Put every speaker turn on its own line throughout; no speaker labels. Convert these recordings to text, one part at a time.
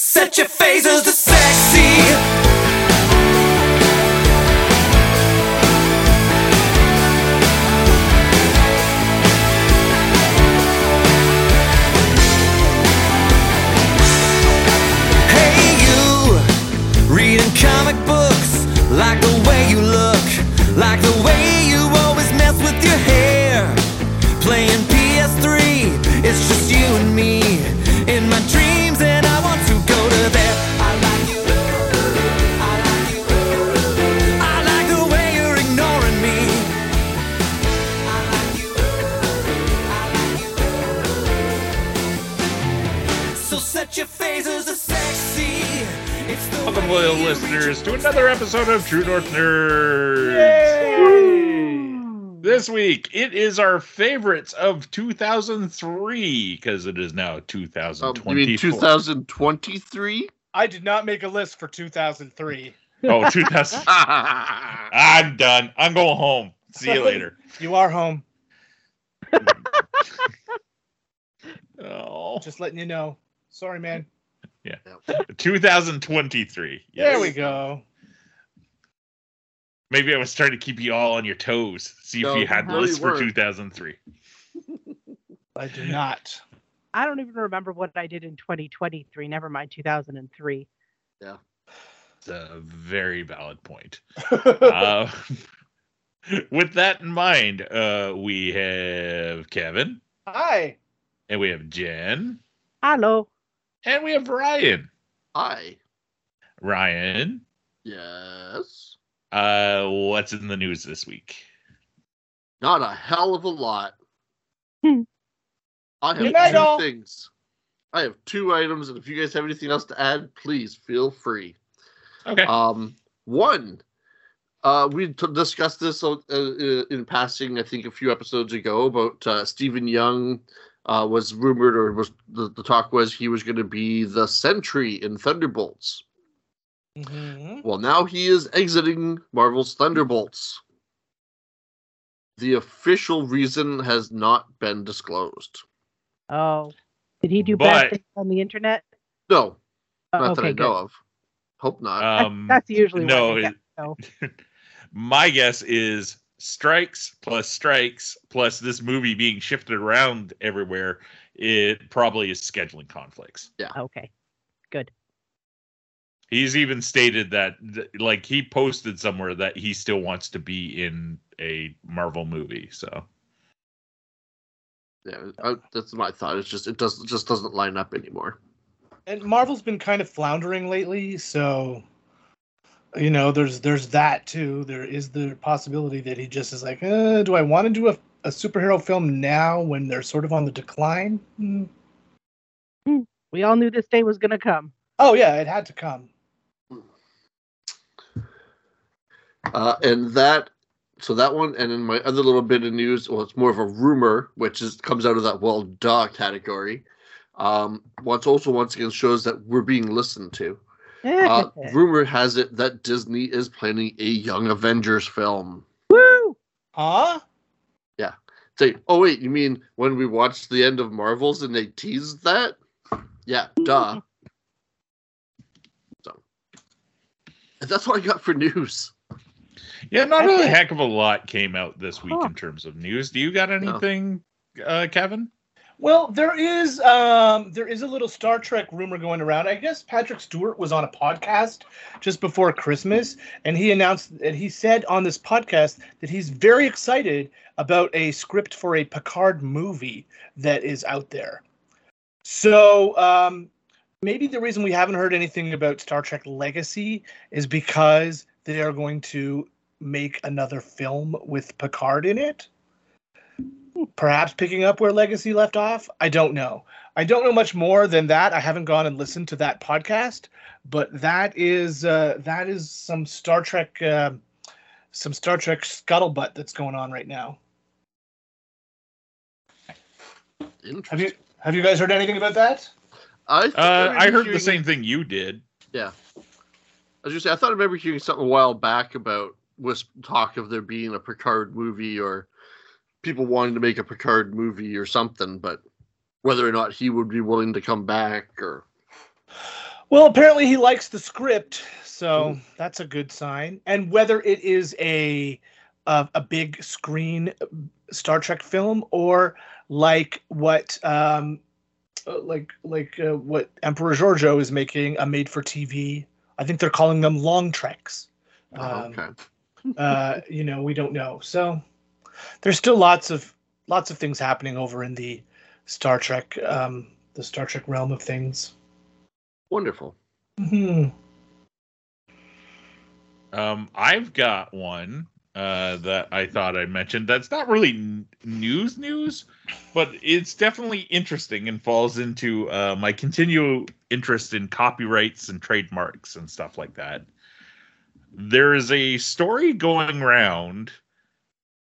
Set your phasers to sexy.
Episode of True North Nerds. This week, it is our favorites of 2003 because it is now
Um,
2024.
you mean 2023?
I did not make a list for 2003.
Oh, 2000. I'm done. I'm going home. See you later.
You are home.
Oh,
Just letting you know. Sorry, man. Yeah.
2023.
There we go.
Maybe I was trying to keep you all on your toes. See
No,
if you had
no, you
lists for 2003.
I do not.
I don't even remember what I did in 2023. Never mind 2003.
Yeah, It's a very valid point. uh, with that in mind, uh, we have Kevin,
Hi.
and we have Jen,
Hello.
and we have Ryan.
Hi.
Ryan,
Yes.
Uh, what's in the news this week?
Not a hell of a lot.
Hmm.
I have
Good night,
two
all.
things. I have two items, and if you guys have anything else to add, please feel free.
Okay.
Um, one, uh, we t- discussed this uh, uh, in passing, I think, a few episodes ago about uh, Steven Yeun. Uh, was rumored, or was the, the talk was he was going to be the Sentry in Thunderbolts.
Mhm.
Well, now he is exiting Marvel's Thunderbolts. The official reason has not been disclosed.
Oh, did he do
But-
bad things on the internet?
No,
Oh,
not that I
okay,
know of. Hope not.
That's-
Um,
That's usually
no,
what
it-
get. So,
my guess is strikes plus strikes plus this movie being shifted around everywhere. It probably is scheduling conflicts. Yeah.
Okay. Good.
He's even stated that, like, he posted somewhere that he still wants to be in a Marvel movie. So,
yeah, I, that's my thought. It's just it does it just doesn't line up anymore.
And Marvel's been kind of floundering lately, so you know, there's there's that too. There is the possibility that he just is like, uh, do I want to do a, a superhero film now when they're sort of on the decline? Hmm.
We all knew this day was going to come.
Oh yeah, it had to come.
Uh, and that so that one, and then my other little bit of news. Well, it's more of a rumor, which is comes out of that well dog category. Um, once also once again shows that we're being listened to. Uh, rumor has it that Disney is planning a Young Avengers film.
Woo!
Huh? Yeah.
Say, oh wait, you mean when we watched the end of Marvels and they teased that? Yeah, duh. So that's what I got for news.
Yeah, not a heck of a lot came out this week
Huh.
in terms of news. Do you got anything, uh, Kevin?
Well, there is um there is a little Star Trek rumor going around. I guess Patrick Stewart was on a podcast just before Christmas and he announced that he said on this podcast that he's very excited about a script for a Picard movie that is out there. So, um maybe the reason we haven't heard anything about Star Trek Legacy is because they are going to make another film with Picard in it perhaps picking up where Legacy left off. I don't know. I don't know much more than that. I haven't gone and listened to that podcast, but that is uh, that is some Star Trek uh, some Star Trek scuttlebutt that's going on right now. Have you have you guys heard anything about that?
I,
Uh,
remember
I heard the same thing you did.
Yeah. I was just say I thought I remember hearing something a while back about was talk of there being a Picard movie or people wanting to make a Picard movie or something, but whether or not he would be willing to come back or
Well, apparently he likes the script, so that's a good sign. And whether it is a a, a big screen Star Trek film or like what um like like uh, what Emperor Georgiou is making a made for TV. I think they're calling them long treks. Um,
Oh, okay.
Uh, you know, we don't know. So there's still lots of lots of things happening over in the Star Trek um the Star Trek realm of things.
Wonderful.
hmm
Um, I've got one uh, that I thought I mentioned. That's not really n- news news, but it's definitely interesting and falls into uh, my continual interest in copyrights and trademarks and stuff like that. There is a story going around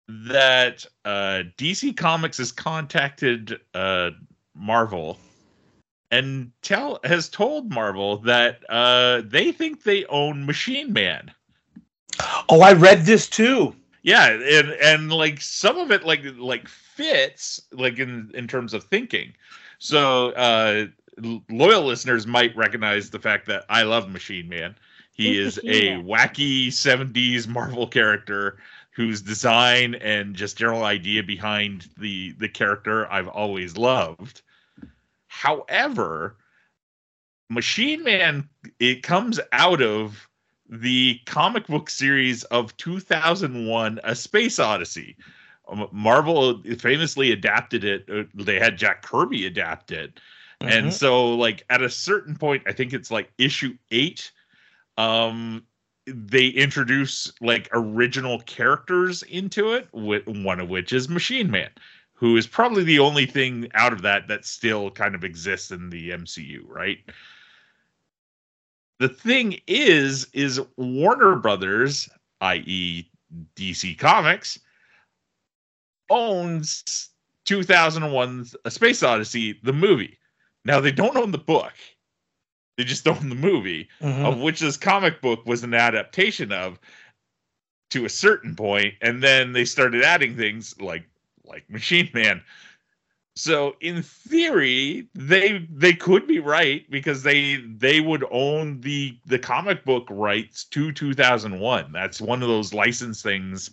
that uh, DC Comics has contacted uh, Marvel and tell has told Marvel that uh, they think they own Machine Man.
Oh, I read this too.
Yeah, and and like some of it like like fits like in in terms of thinking. So uh loyal listeners might recognize the fact that I love Machine Man. He is a wacky 70s Marvel character whose design and just general idea behind the the character I've always loved. However, Machine Man it comes out of the comic book series of 2001 A Space Odyssey. Um, Marvel famously adapted it. uh, They had Jack Kirby adapt it. And
Mhm.
so like at a certain point, I think it's like issue 8 um they introduce like original characters into it, wh- one of which is Machine Man, who is probably the only thing out of that that still kind of exists in the MCU, right? The thing is, is Warner Brothers, i.e., DC Comics, owns 2001 A Space Odyssey, the movie. Now they don't own the book; they just own the movie
Mhm.
of which this comic book was an adaptation of to a certain point and then they started adding things like like machine man. So in theory they they could be right because they they would own the the comic book rights to 2001 that's one of those license things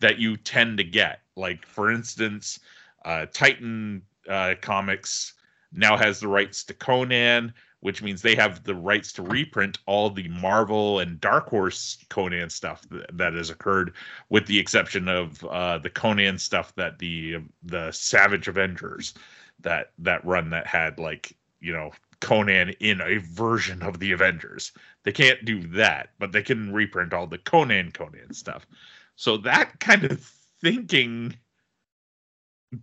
that you tend to get. Like for instance uh titan uh comics now has the rights to conan which means they have the rights to reprint all the Marvel and Dark Horse Conan stuff that, that has occurred, with the exception of uh, the Conan stuff that the the Savage Avengers that that run that had like you know Conan in a version of the Avengers. They can't do that, but they can reprint all the Conan Conan stuff. So that kind of thinking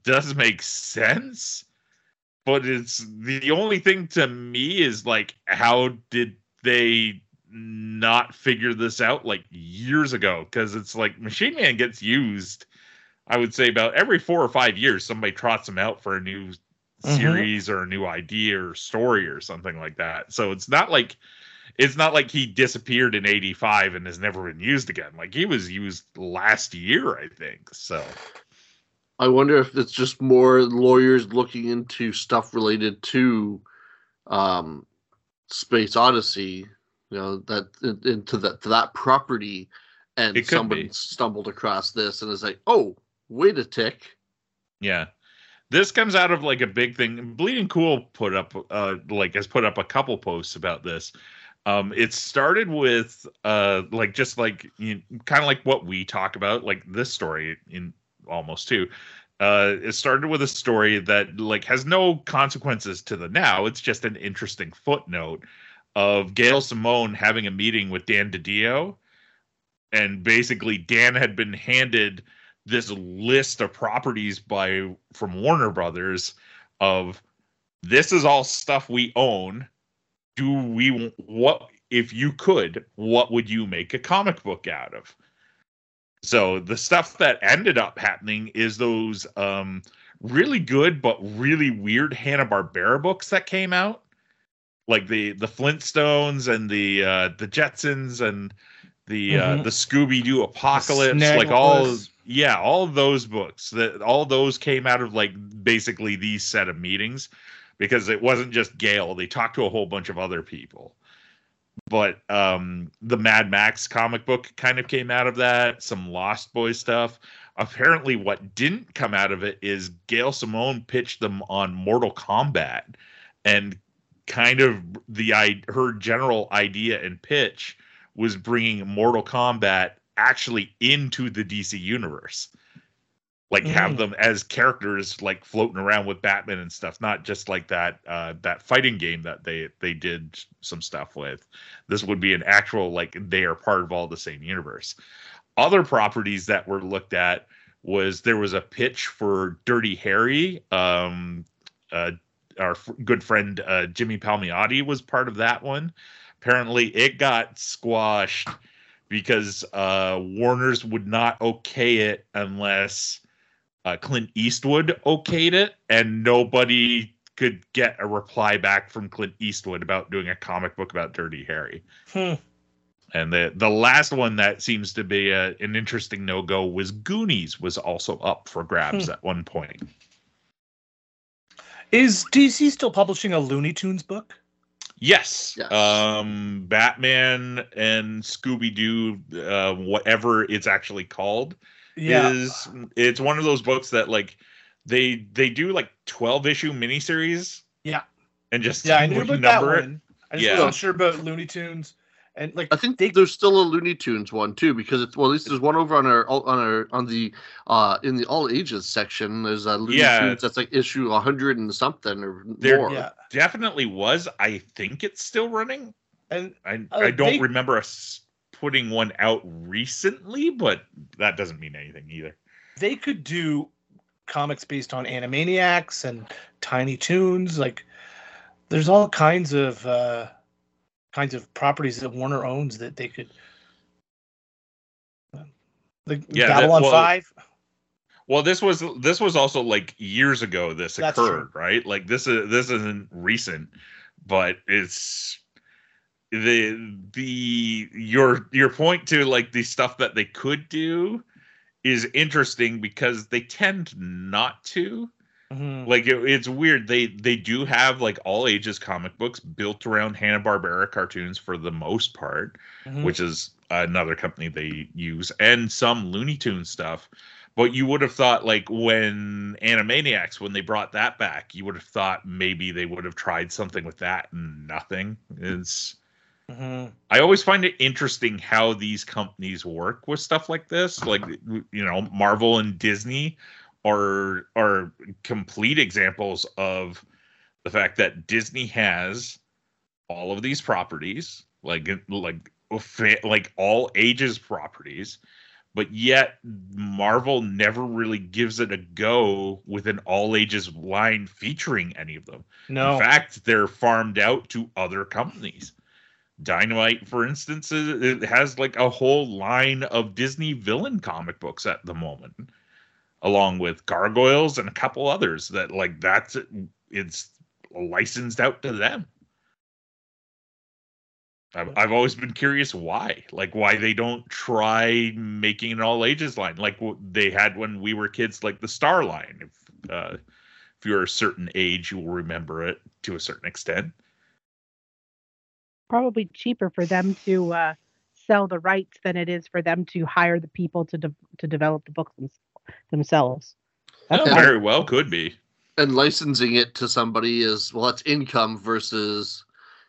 does make sense but it's the only thing to me is like how did they not figure this out like years ago? Because it's like machine man gets used i would say about every four or five years somebody trots him out for a new
Mhm.
series or a new idea or story or something like that. So it's not like it's not like he disappeared in 85 and has never been used again. Like he was used last year i think so
I wonder if it's just more lawyers looking into stuff related to um, Space Odyssey, you know, that into that to that property, and someone
be.
stumbled across this and is like, "Oh, wait a tick."
Yeah. This comes out of like a big thing. Bleeding Cool put up uh like has put up a couple posts about this. Um it started with uh like just like you kind of like what we talk about, like this story in almost too. Uh it started with a story that like has no consequences to the now. It's just an interesting footnote of Gail Simone having a meeting with Dan DiDio. And basically Dan had been handed this list of properties by from Warner Brothers of this is all stuff we own. Do we what if you could, what would you make a comic book out of? So the stuff that ended up happening is those um really good but really weird Hanna-Barbera books that came out. Like the the Flintstones and the uh the Jetsons and the uh
Mhm.
the Scooby-Doo Apocalypse, like all yeah, all those books that all those came out of like basically these set of meetings. because it wasn't just Gail. They talked to a whole bunch of other people. But um, the Mad Max comic book kind of came out of that. Some Lost Boy stuff. Apparently, what didn't come out of it is Gail Simone pitched them on Mortal Kombat, and kind of the her general idea and pitch was bringing Mortal Kombat actually into the DC universe like have
Mm.
them as characters like floating around with Batman and stuff, not just like that uh that fighting game that they they did some stuff with. This would be an actual like they are part of all the same universe. Other properties that were looked at was there was a pitch for Dirty Harry. Um uh our f- good friend uh Jimmy Palmiotti was part of that one. Apparently it got squashed because uh Warner's would not okay it unless uh, Clint Eastwood okayed it, and nobody could get a reply back from Clint Eastwood about doing a comic book about Dirty Harry.
Hmm.
And the the last one that seems to be a, an interesting no go was Goonies was also up for grabs at one point.
Is DC still publishing a Looney Tunes book?
Yes,
Yes.
um, Batman and Scooby Doo, uh, whatever it's actually called, is it's one of those books that like they they do like 12 issue miniseries
Yeah.
and just
Yeah, I knew about that
number it.
one. I just
Yeah.
wasn't sure about Looney Tunes. And like
I think
they
there's still a Looney Tunes one too because it's well at least there's one over on our on our on the uh in the all ages section. There's a Looney
Yeah.
Tunes that's like issue 100 and something or
There-
more.
yeah.
definitely was i think it's still running
And
i,
Uh,
I don't
they-
remember us putting one out recently but that doesn't mean anything either
they could do comics based on Animaniacs and Tiny Toons. Like there's all kinds of uh kinds of properties that Warner owns that they could like
Yeah, that-
Babylon
well,
Five.
well this was this was also like years ago this
That's
occurred right like this is this isn't recent but it's the the your your point to like the stuff that they could do is interesting because they tend not to
Mhm.
like it, it's weird they they do have like all ages comic books built around hanna-barbera cartoons for the most part
Mhm.
which is another company they use and some looney tune stuff but you would have thought like when animaniacs when they brought that back you would have thought maybe they would have tried something with that and nothing it's
Mhm.
I always find it interesting how these companies work with stuff like this. Like you know, Marvel and Disney are are complete examples of the fact that Disney has all of these properties, like like like all ages properties, but yet Marvel never really gives it a go with an all ages line featuring any of them.
No.
In fact, they're farmed out to other companies. Dynamite, for instance, is- it has like a whole line of Disney villain comic books at the moment, along with Gargoyles and a couple others that like that's it's licensed out to them. I've, I've always been curious why, like why they don't try making an all ages line like what they had when we were kids, like the Star line. If uh, if you're a certain age, you will remember it to a certain extent.
Probably cheaper for them to uh, sell the rights than it is for them to hire the people to de- to develop the books them- themselves. That's
Yeah, very well could be.
And licensing it to somebody is well, that's income versus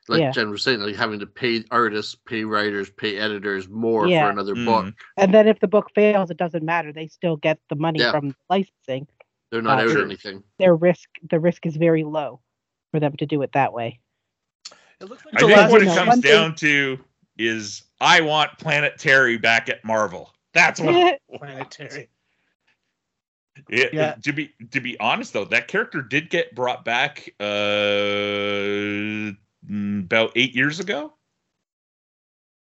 like
Yeah.
Jen was saying, like having to pay artists, pay writers, pay editors more
Yeah.
for another
Mhm.
book.
and then if the book fails, it doesn't matter. They still get the money
Yeah.
from licensing.
They're not
Uh,
out
Sure.
anything.
Their risk the risk is very low for them to do it that way.
It looks like
I think what it comes
one thing-
down to is I want Planet Terry back at Marvel. That's what.
planetary.
it,
Yeah.
To be to be honest though, that character did get brought back uh mm, about eight years ago.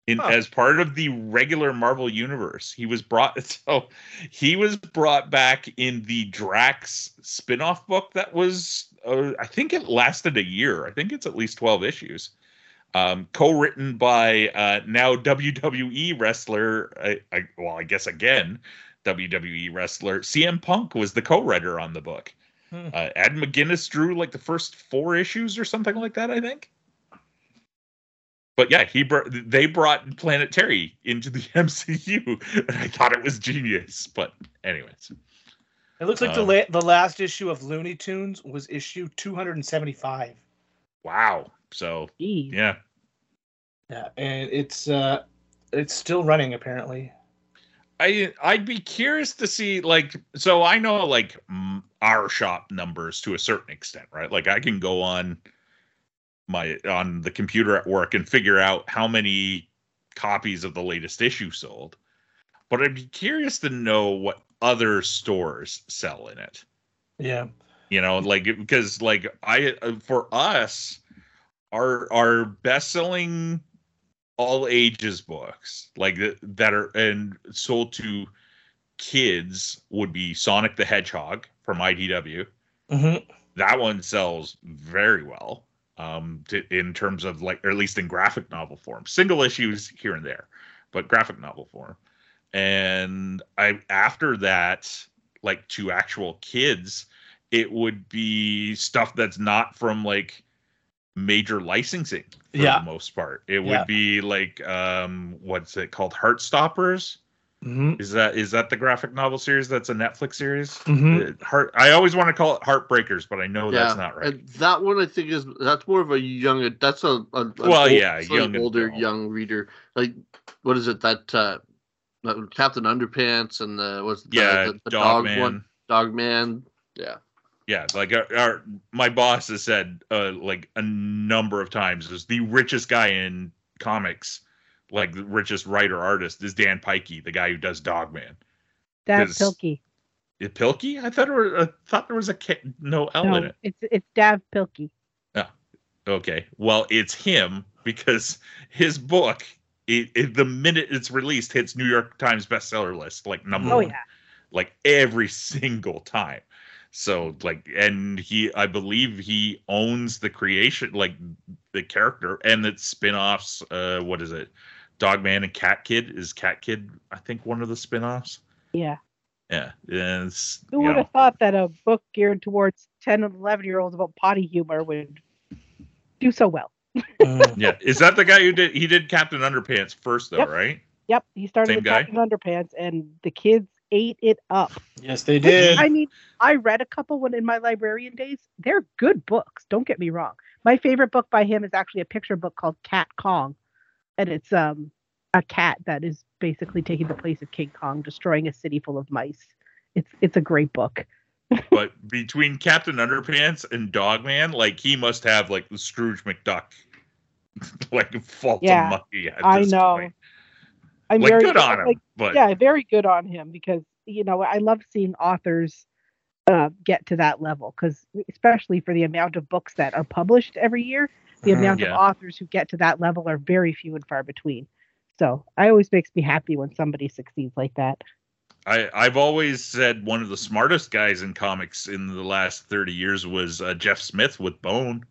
In,
Huh.
as part of the regular Marvel universe, he was brought. So he was brought back in the Drax spin-off book that was, uh, I think it lasted a year. I think it's at least twelve issues. Um, co-written by uh, now WWE wrestler. I, I, well, I guess again WWE wrestler CM Punk was the co-writer on the book.
Hmm.
Uh, Ed McGuinness drew like the first four issues or something like that, I think. But yeah, he brought they brought Planet Terry into the MCU, and I thought it was genius. But anyways,
It looks like the
Um,
la- the last issue of Looney Tunes was issue 275.
wow. So
Jeez.
yeah,
Yeah, and it's uh it's still running apparently.
I I'd be curious to see like so I know like our shop numbers to a certain extent, right? Like I can go on my on the computer at work and figure out how many copies of the latest issue sold. But I'd be curious to know what other stores sell in it.
Yeah.
You know, like because like I for us our our best selling all ages books like that are and sold to kids would be Sonic the Hedgehog from IDW.
hmm
That one sells very well um to, in terms of like or at least in graphic novel form. Single issues here and there, but graphic novel form. And I after that like to actual kids, it would be stuff that's not from like major licensing for
Yeah.
the most part. It
Yeah.
would be like um what's it called? Heartstoppers.
Hmm
Is that is that the graphic novel series that's a Netflix series?
hmm
Uh, Heart I always want to call it Heartbreakers, but I know
yeah,
that's not right.
and that one I think is that's more of a young. That's a, a an
Well,
old-
yeah, young
older
adult.
young reader. Like what is it that uh, Captain Underpants and the was the,
yeah,
the, the
Dog,
dog
Man.
one, Dog Man. Yeah,
Yeah, like our, our my boss has said uh, like a number of times is the richest guy in comics, like the richest writer artist is Dan Pikey, the guy who does Dogman.
Dav
'cause-
Pilkey.
Is Pilkey? I thought it was, I thought there was a K, no L in it.
it's it's Dav Pilkey.
Oh, okay, well it's him because his book, it, it, the minute it's released, hits New York Times bestseller list like number
Oh
one.
yeah.
like every single time. So like and he I believe he owns the creation like the character and its spin-offs uh what is it? Dogman and Cat Kid is Cat Kid I think one of the spin-offs.
Yeah.
Yeah. It's,
Who would
know,
have thought that a book geared towards 10 and 11 year olds about potty humor would do so well?
Uh, yeah. Is that the guy who did he did Captain Underpants first though,
Yep.
right?
Yep, he started
Same
with
guy?
Captain Underpants, and the kids ate it up.
yes, they did.
I mean, I read a couple when in my librarian days. They're good books. Don't get me wrong. My favorite book by him is actually a picture book called Kat Kong, and it's um a cat that is basically taking the place of King Kong, destroying a city full of mice. It's it's a great book.
But between Captain Underpants and Dogman, like he must have like the Scrooge McDuck like fault
Yeah,
monkey
I know.
point.
I'm
Like
very
good on him,
like,
but
yeah, very good on him because you know I love seeing authors uh, get to that level because especially for the amount of books that are published every year, the
Mhm.
amount
Yeah.
of authors who get to that level are very few and far between. So I always makes me happy when somebody succeeds like that.
I, I've always said one of the smartest guys in comics in the last 30 years was uh, Jeff Smith with Bone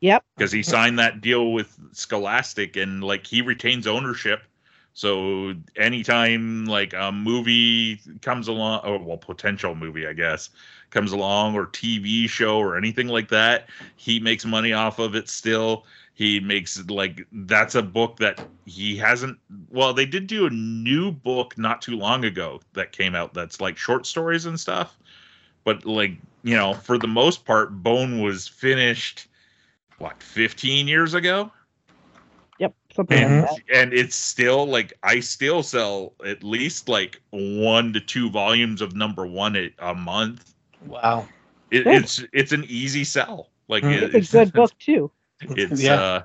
Yep.
because he signed that deal with Scholastic and like he retains ownership. So anytime like a movie comes along, or well, potential movie, I guess, comes along or TV show or anything like that, he makes money off of it still. He makes like that's a book that he hasn't. Well, they did do a new book not too long ago that came out that's like short stories and stuff. But like, you know, for the most part, Bone was finished what 15 years ago.
Something
and
like that.
and it's still like I still sell at least like one to two volumes of number one a, a month.
Wow.
It, it's it's an easy sell. Like
Mm.
it-
It's a good book too.
It's
Yeah.
uh,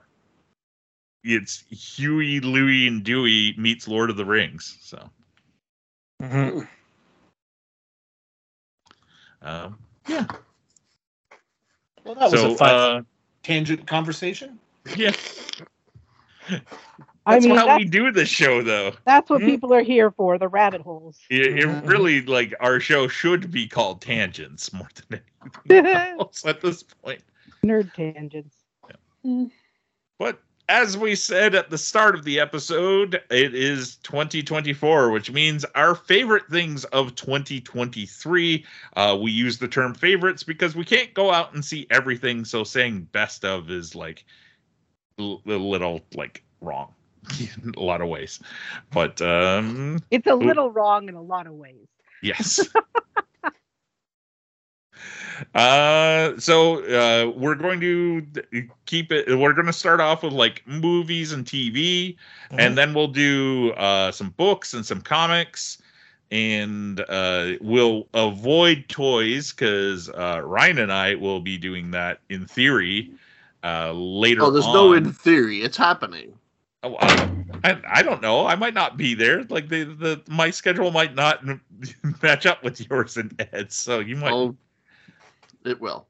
it's Huey, Louie, and Dewey meets Lord of the Rings. So
Mhm.
um, yeah.
Well, that was a fun
uh,
tangent conversation.
yeah,
I
that's
mean,
how
that's,
we do the show, though.
that's what
Mhm.
people are here for the rabbit holes.
It, it
Mhm.
really like our show should be called tangents more than anything else at this point.
Nerd tangents.
But as we said at the start of the episode, it is 2024, which means our favorite things of 2023. Uh, we use the term favorites because we can't go out and see everything. So saying best of is like a little like wrong in a lot of ways. But um,
It's a little wrong in a lot of ways.
Yes. uh so uh we're going to keep it we're going to start off with like movies and TV and then we'll do uh some books and some comics and uh we'll avoid toys cuz uh Ryan and I will be doing that in theory uh later
Oh, there's no in theory. It's happening.
Oh, uh, I, I don't know. I might not be there. Like the the my schedule might not match up with yours and Ed's, so you might.
Oh, it will.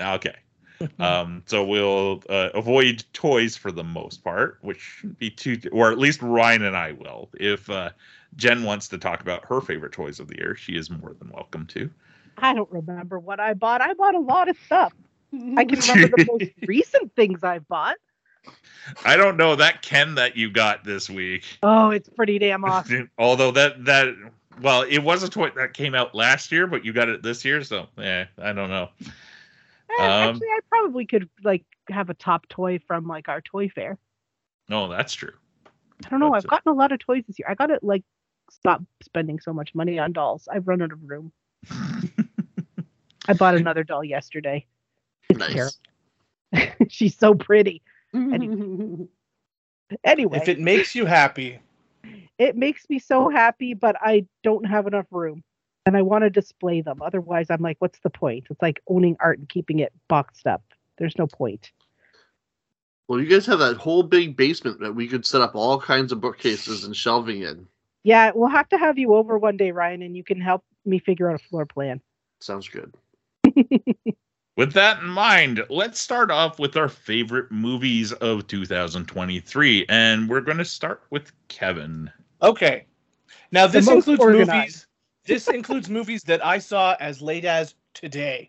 Okay. Um. So we'll uh, avoid toys for the most part, which shouldn't be too, or at least Ryan and I will. If uh, Jen wants to talk about her favorite toys of the year, she is more than welcome to.
I don't remember what I bought. I bought a lot of stuff. I can remember the most recent things I've bought.
I don't know that Ken that you got this week.
Oh, it's pretty damn awesome.
Although that that well, it was a toy that came out last year, but you got it this year, so yeah, I don't know.
Eh,
Um,
Actually, I probably could like have a top toy from like our toy fair.
No, that's true.
I don't know.
That's
I've gotten a lot of toys this year. I got to like stop spending so much money on dolls. I've run out of room. I bought another doll yesterday. It's
Nice.
terrible. She's so pretty. Anyway,
If it makes you happy,
it makes me so happy, but I don't have enough room. And I want to display them. Otherwise, I'm like, what's the point? It's like owning art and keeping it boxed up. There's no point.
Well, you guys have that whole big basement that we could set up all kinds of bookcases and shelving in.
Yeah, we'll have to have you over one day, Ryan, and you can help me figure out a floor plan.
Sounds good.
With that in mind, let's start off with our favorite movies of 2023. And we're going to start with Kevin.
okay. Now this includes
organized.
movies. This includes movies that I saw as late as today,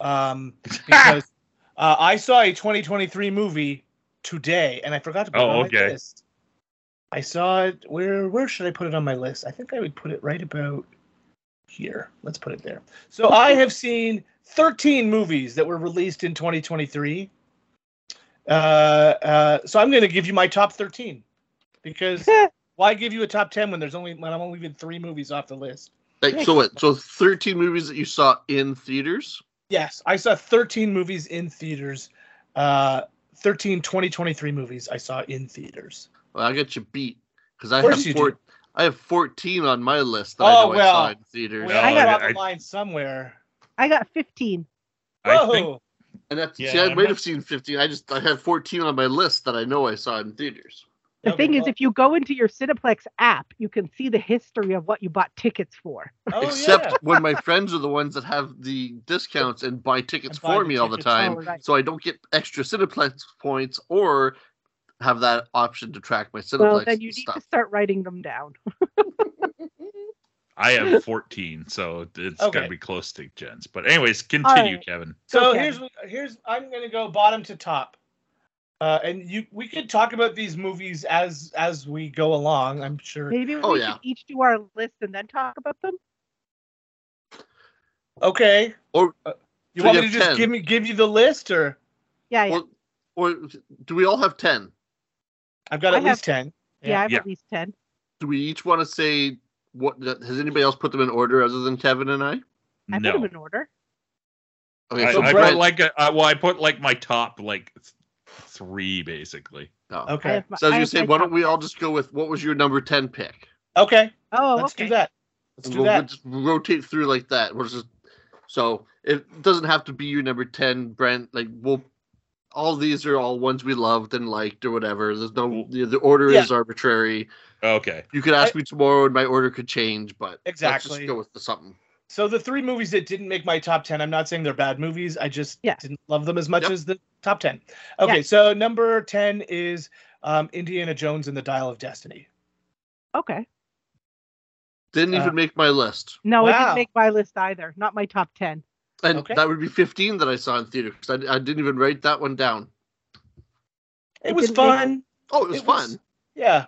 um, because uh, I saw a 2023 movie today, and I forgot to put
Oh,
it on
okay.
my list. I saw it. Where where should I put it on my list? I think I would put it right about here. Let's put it there. So I have seen 13 movies that were released in 2023. Uh, uh, so I'm going to give you my top 13 because why give you a top 10 when there's only when I'm only leaving three movies off the list?
Like, so what? So 13 movies that you saw in theaters?
Yes, I saw 13 movies in theaters. Uh, 13 2023 movies I saw in theaters.
Well, I got you beat because I have
you
four,
do.
I have 14 on my list that
Oh,
I know I saw in theaters.
We
No,
all
I-
got
I-
the line somewhere.
I got 15.
I
Whoa!
think oh.
And that's see, I
I'm
might
not-
have seen 15. I just I have 14 on my list that I know I saw in theaters.
The
Okay,
thing is,
well-
if you go into your Cineplex app, you can see the history of what you bought tickets for.
oh,
Except
yeah.
when my friends are the ones that have the discounts and buy tickets
And buy
for
the
me all the
tickets.
time,
Oh, right.
so I don't get extra Cineplex points or have that option to track my Cineplex
Well, then you need
stuff.
to start writing them down.
I have 14, so it's got
Okay.
to be close to Jen's. But, anyways, continue,
right.
Kevin.
So
Okay.
here's here's I'm gonna go bottom to top, uh, and you we could talk about these movies as as we go along. I'm sure.
Maybe we
Oh,
should
yeah.
each do our list and then talk about them.
Okay.
Or-
Uh, you
so
want
you
me to
have
just
10.
give me give you the list, or
Yeah, yeah,
Well, or do we all have 10?
I've got
I
at
have-
least ten.
yeah. I have
Yeah.
at least 10.
Do we each want to say what? Has anybody else put them in order other than Kevin and I?
I put them in order.
Okay,
I,
so
I
Brett-
put like a, uh, well, I put like my top like th- three basically.
oh.
Okay.
my-
So I was
I
gonna
have
say, why don't we all just go with what was your number 10 pick?
Okay.
Oh,
Let's
okay.
do that. Let's
And
do
we'll
that.
just rotate through like that. We'll just so it doesn't have to be your number 10, Brent. Like we'll all these are all ones we loved and liked or whatever. There's no the, the order
Yeah.
is arbitrary.
Okay.
You could ask me tomorrow and my order could change, but let's
Exactly.
just go with the something.
So the three movies that didn't make my top ten, I'm not saying they're bad movies. I just
Yeah.
didn't love them as much
Yep.
as the top ten. Okay,
Yeah.
so number ten is um, Indiana Jones and the Dial of Destiny.
Okay.
Didn't
Uh,
even make my list.
No, it didn't make my list either. Not my top 10.
And
Okay.
that would be 15 that I saw in theater because I, I didn't even write that one down.
It was
didn't make-
fun.
Oh, it was
It was-
fun.
Yeah.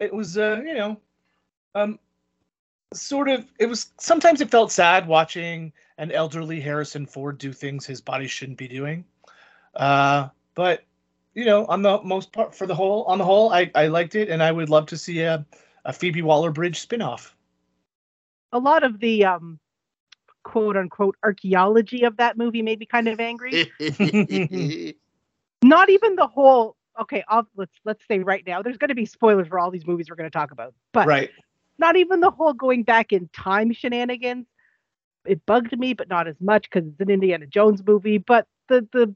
It was uh, you know, um sort of it was sometimes it felt sad watching an elderly Harrison Ford do things his body shouldn't be doing. Uh but you know, on the most part for the whole on the whole I I liked it and I would love to see a a Phoebe Waller-Bridge spin-off.
a lot of the um quote unquote archaeology of that movie made me kind of angry. Not even the whole okay, I'll, let's let's say right now there's going to be spoilers for all these movies we're going to talk about. But
Right.
not even the whole going back in time shenanigans. It bugged me, but not as much because it's an Indiana Jones movie. But the the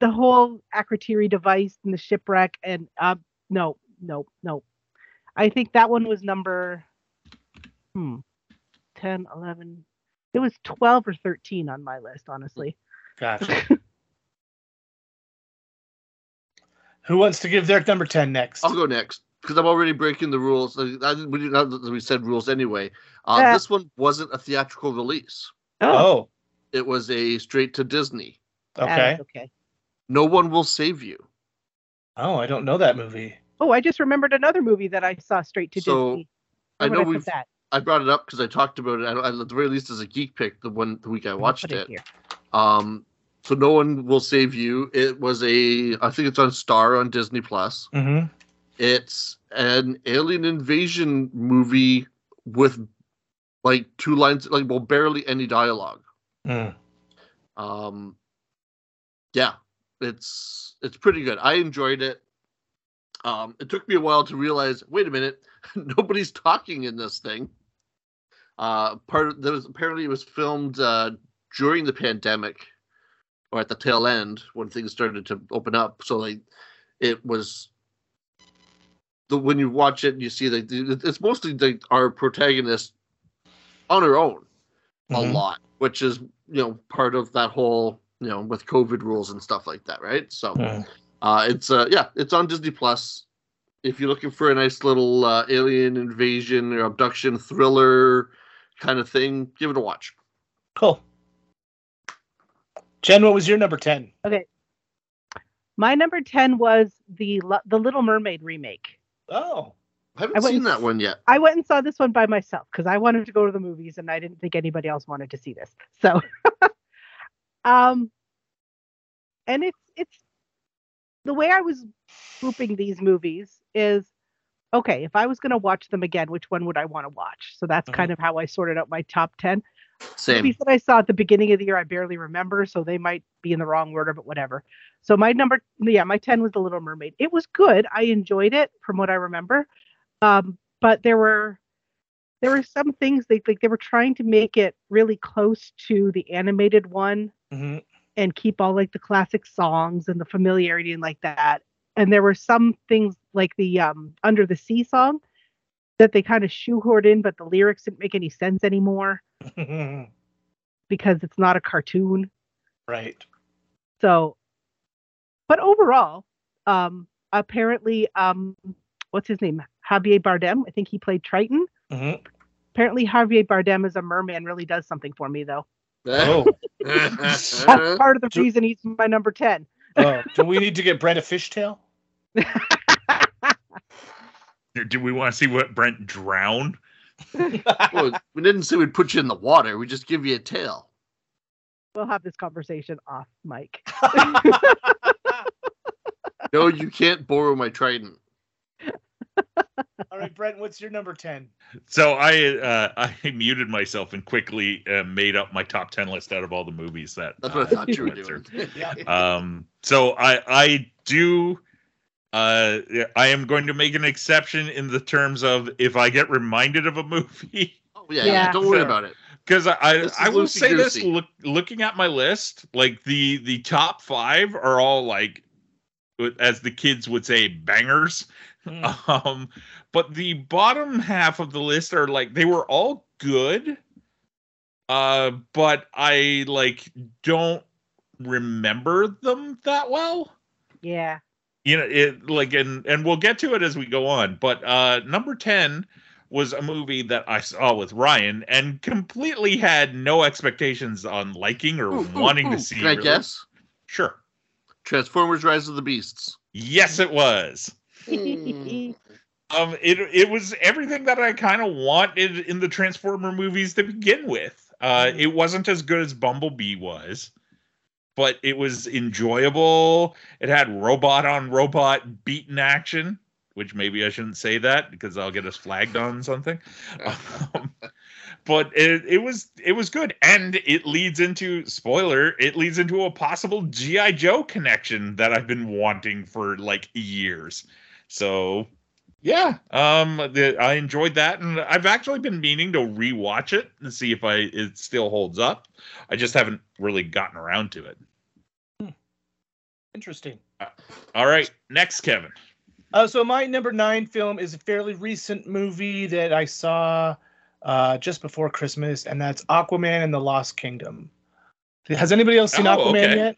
the whole Akratiri device and the shipwreck and uh no no no. I think that one was number hmm 10, 11. It was 12 or 13 on my list, honestly.
Gotcha. Who wants to give their number 10 next?
I'll go next because I'm already breaking the rules. I, I, we, didn't- not we said rules anyway. Uh,
Yeah.
This one wasn't a theatrical release.
Oh,
It was a straight to Disney.
okay.
is okay.
No one will save you.
Oh, I don't know that movie.
Oh, I just remembered another movie that I saw straight to
So,
Disney.
I
Where would
know we've.
that?
I brought it up because I talked about it. At, at the very least, as a geek pick, the one the week I
I'll
watched
put
it.
here.
Um, so no one will save you. It was a. I think it's on Star on Disney Plus.
Mm-hmm.
It's an alien invasion movie with like two lines, like well, barely any dialogue.
Mm.
Um, yeah, it's it's pretty good. I enjoyed it. Um, it took me a while to realize. Wait a minute, nobody's talking in this thing. Uh, part of there was apparently it was filmed uh, during the pandemic, or at the tail end when things started to open up. So like, it was. The, when you watch it, you see that it's mostly the, our protagonist on her own a
Mhm.
lot, which is you know part of that whole you know with COVID rules and stuff like that, right? So
Mm.
uh, it's uh yeah, it's on Disney Plus. If you're looking for a nice little uh, alien invasion or abduction thriller kind of thing, give it a watch.
Cool. Jen, what was your number 10? Okay.
My number 10 was the Lu- the Little Mermaid remake.
Oh.
I haven't
I
seen
and
that one yet.
I went and saw this one by myself because I wanted to go to the movies and I didn't think anybody else wanted to see this. So, um, and it's it's the way I was grouping these movies is okay. If I was going to watch them again, which one would I want to watch? So that's
Mhm.
kind of how I sorted out my top ten
Same.
movies that I saw at the beginning of the year. I barely remember, so they might be in the wrong order, but whatever. So my number, yeah, my ten was The Little Mermaid. It was good. I enjoyed it from what I remember, um, but there were there were some things they like they were trying to make it really close to the animated one
hmm
and keep all like the classic songs and the familiarity and like that. And there were some things like the um, Under the Sea song that they kind of shoehorned in, but the lyrics didn't make any sense anymore because it's not a cartoon.
right.
So, but overall, um, apparently, um, what's his name? Javier Bardem. I think he played Triton.
hmm
Apparently, Javier Bardem as a merman really does something for me, though.
Oh.
That's part of the
do-
reason he's my number 10.
oh. Do we need to get Brenda Fishtail?
Do we want to see what Brent drown?
well, we didn't say we'd put you in the water. We just give you a tail.
We'll have this conversation off mic.
No, you can't borrow my trident.
All right, Brent, what's your number 10?
So I uh, I muted myself and quickly uh, made up my top ten list out of all the movies that.
That's what I
uh,
thought you were
went through.
doing.
Yeah.
Um, so I I do. Uh, I am going to make an exception in the terms of if I get reminded of a movie,
Oh, yeah,
Yeah.
yeah, don't worry
Fair.
about it.
because I I, I will say this look, looking at my list, like the the top five are all like, as the kids would say, bangers.
Mm.
Um, but the bottom half of the list are like they were all good. Uh, but I like don't remember them that well.
Yeah.
You know, it like and and we'll get to it as we go on. But uh number 10 was a movie that I saw with Ryan and completely had no expectations on liking or
Ooh, ooh,
wanting
ooh.
to see.
Can I
really.
guess?
Sure.
Transformers: Rise of the Beasts.
Yes, it was.
Hmm.
Um, it it was everything that I kind of wanted in the Transformer movies to begin with. Uh, it wasn't as good as Bumblebee was, but it was enjoyable. It had robot on robot beaten action, which maybe I shouldn't say that because I'll get us flagged on something. Um, but it, it was it was good, and it leads into spoiler. It leads into a possible GI Joe connection that I've been wanting for like years. So yeah, um, the, I enjoyed that, and I've actually been meaning to rewatch it and see if I it still holds up. I just haven't really gotten around to it.
Interesting.
All right, next, Kevin.
Uh, so my number nine film is a fairly recent movie that I saw uh, just before Christmas, and that's Aquaman and the Lost Kingdom. Has anybody else seen
Oh,
Aquaman
okay.
yet?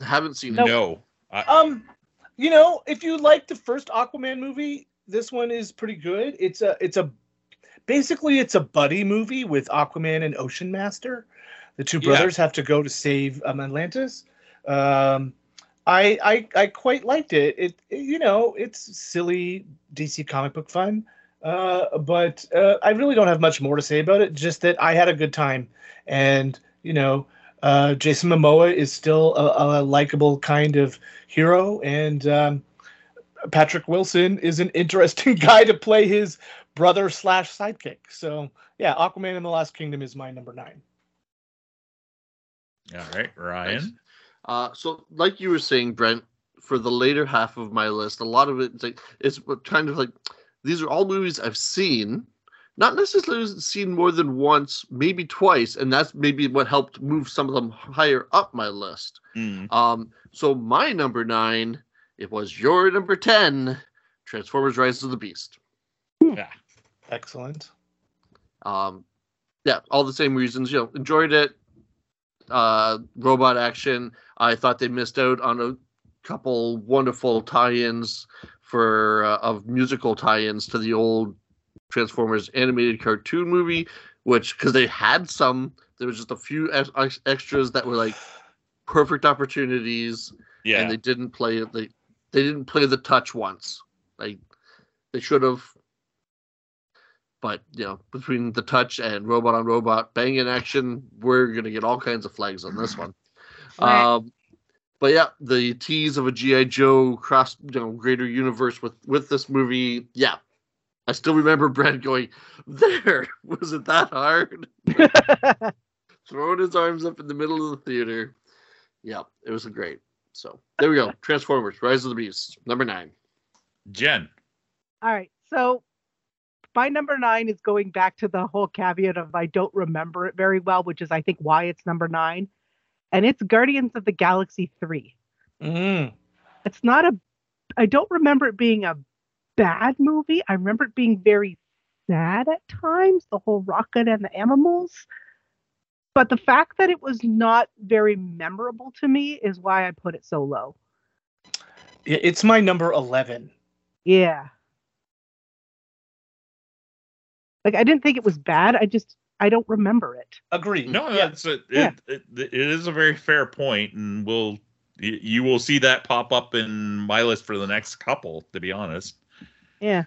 Haven't seen
Nope.
it.
No, I,
Um, you know, if you like the first Aquaman movie, this one is pretty good. It's a it's a basically it's a buddy movie with Aquaman and Ocean Master. The two
Yeah.
brothers have to go to save um, Atlantis. Um, I, I I quite liked it. It, it- you know it's silly DC comic book fun, uh, but uh, I really don't have much more to say about it. Just that I had a good time, and you know uh, Jason Momoa is still a, a likable kind of hero, and um, Patrick Wilson is an interesting guy to play his brother slash sidekick. So yeah, Aquaman and the Lost Kingdom is my number nine.
all right, Ryan.
Uh, so, like you were saying, Brent, for the later half of my list, a lot of it is like it's kind of like these are all movies I've seen, not necessarily seen more than once, maybe twice, and that's maybe what helped move some of them higher up my list.
Mm.
Um, so my number nine, it was your number ten, Transformers: Rise of the Beast.
Yeah.
Excellent.
Um, yeah, all the same reasons. You know, enjoyed it. Uh, robot action. I thought they missed out on a couple wonderful tie-ins for uh, of musical tie-ins to the old Transformers animated cartoon movie, which because they had some, there was just a few ex- ex- extras that were like perfect opportunities,
Yeah,
and they didn't play it. They they didn't play the touch once. Like they should have. But you know, between the touch and robot on robot banging action, we're gonna get all kinds of flags on this one.
Right.
Um, but yeah, the tease of a GI Joe cross, you know, greater universe with with this movie. Yeah, I still remember Brad going, "There was it that hard?" Throwing his arms up in the middle of the theater. Yeah, it was great. So there we go. Transformers: Rise of the Beasts, number nine.
Jen.
All right. So my number nine is going back to the whole caveat of I don't remember it very well, which is I think why it's number nine. And it's Guardians of the Galaxy 3.
Mm.
It's not a I don't remember it being a bad movie. I remember it being very sad at times, the whole rocket and the animals. But the fact that it was not very memorable to me is why I put it so low.
It's my number eleven.
Yeah. Like I didn't think it was bad. I just I don't remember it.
Agree.
No,
yeah.
that's a, it,
Yeah.
it, it is a very fair point, and we'll you will see that pop up in my list for the next couple. To be honest,
Yeah.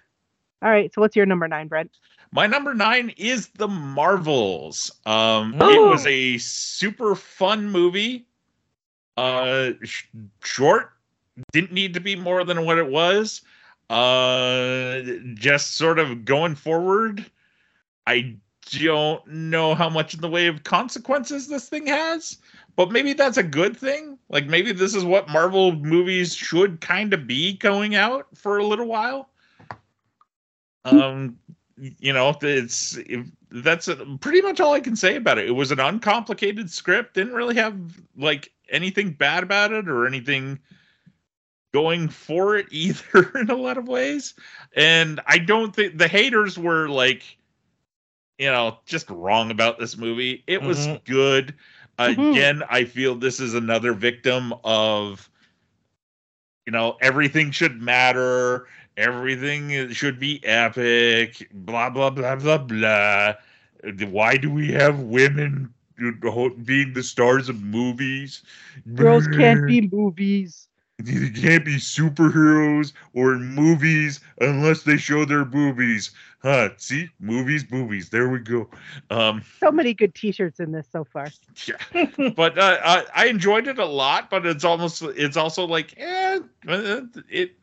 All right. So what's your number nine, Brent?
My number nine is the Marvels. Um, it
Oh.
was a super fun movie. Uh, sh- short, didn't need to be more than what it was. Uh, just sort of going forward. I don't know how much in the way of consequences this thing has, but maybe that's a good thing. Like maybe this is what Marvel movies should kind of be going out for a little while. Um, you know, it's that's pretty much all I can say about it. It was an uncomplicated script, didn't really have like anything bad about it or anything going for it either in a lot of ways. And I don't think the haters were like, you know, just wrong about this movie. It was
Mhm.
good.
Mhm.
Again, I feel this is another victim of, you know, everything should matter. Everything should be epic. Blah blah blah blah blah. Why do we have women being the stars of movies.
Girls can't be movies.
They can't be superheroes or movies unless they show their boobies. Huh? See, movies, boobies. There we go. Um,
So many good T-shirts in this so far.
yeah, but uh, I, I enjoyed it a lot. But it's almost, it's also like, eh, uh, it,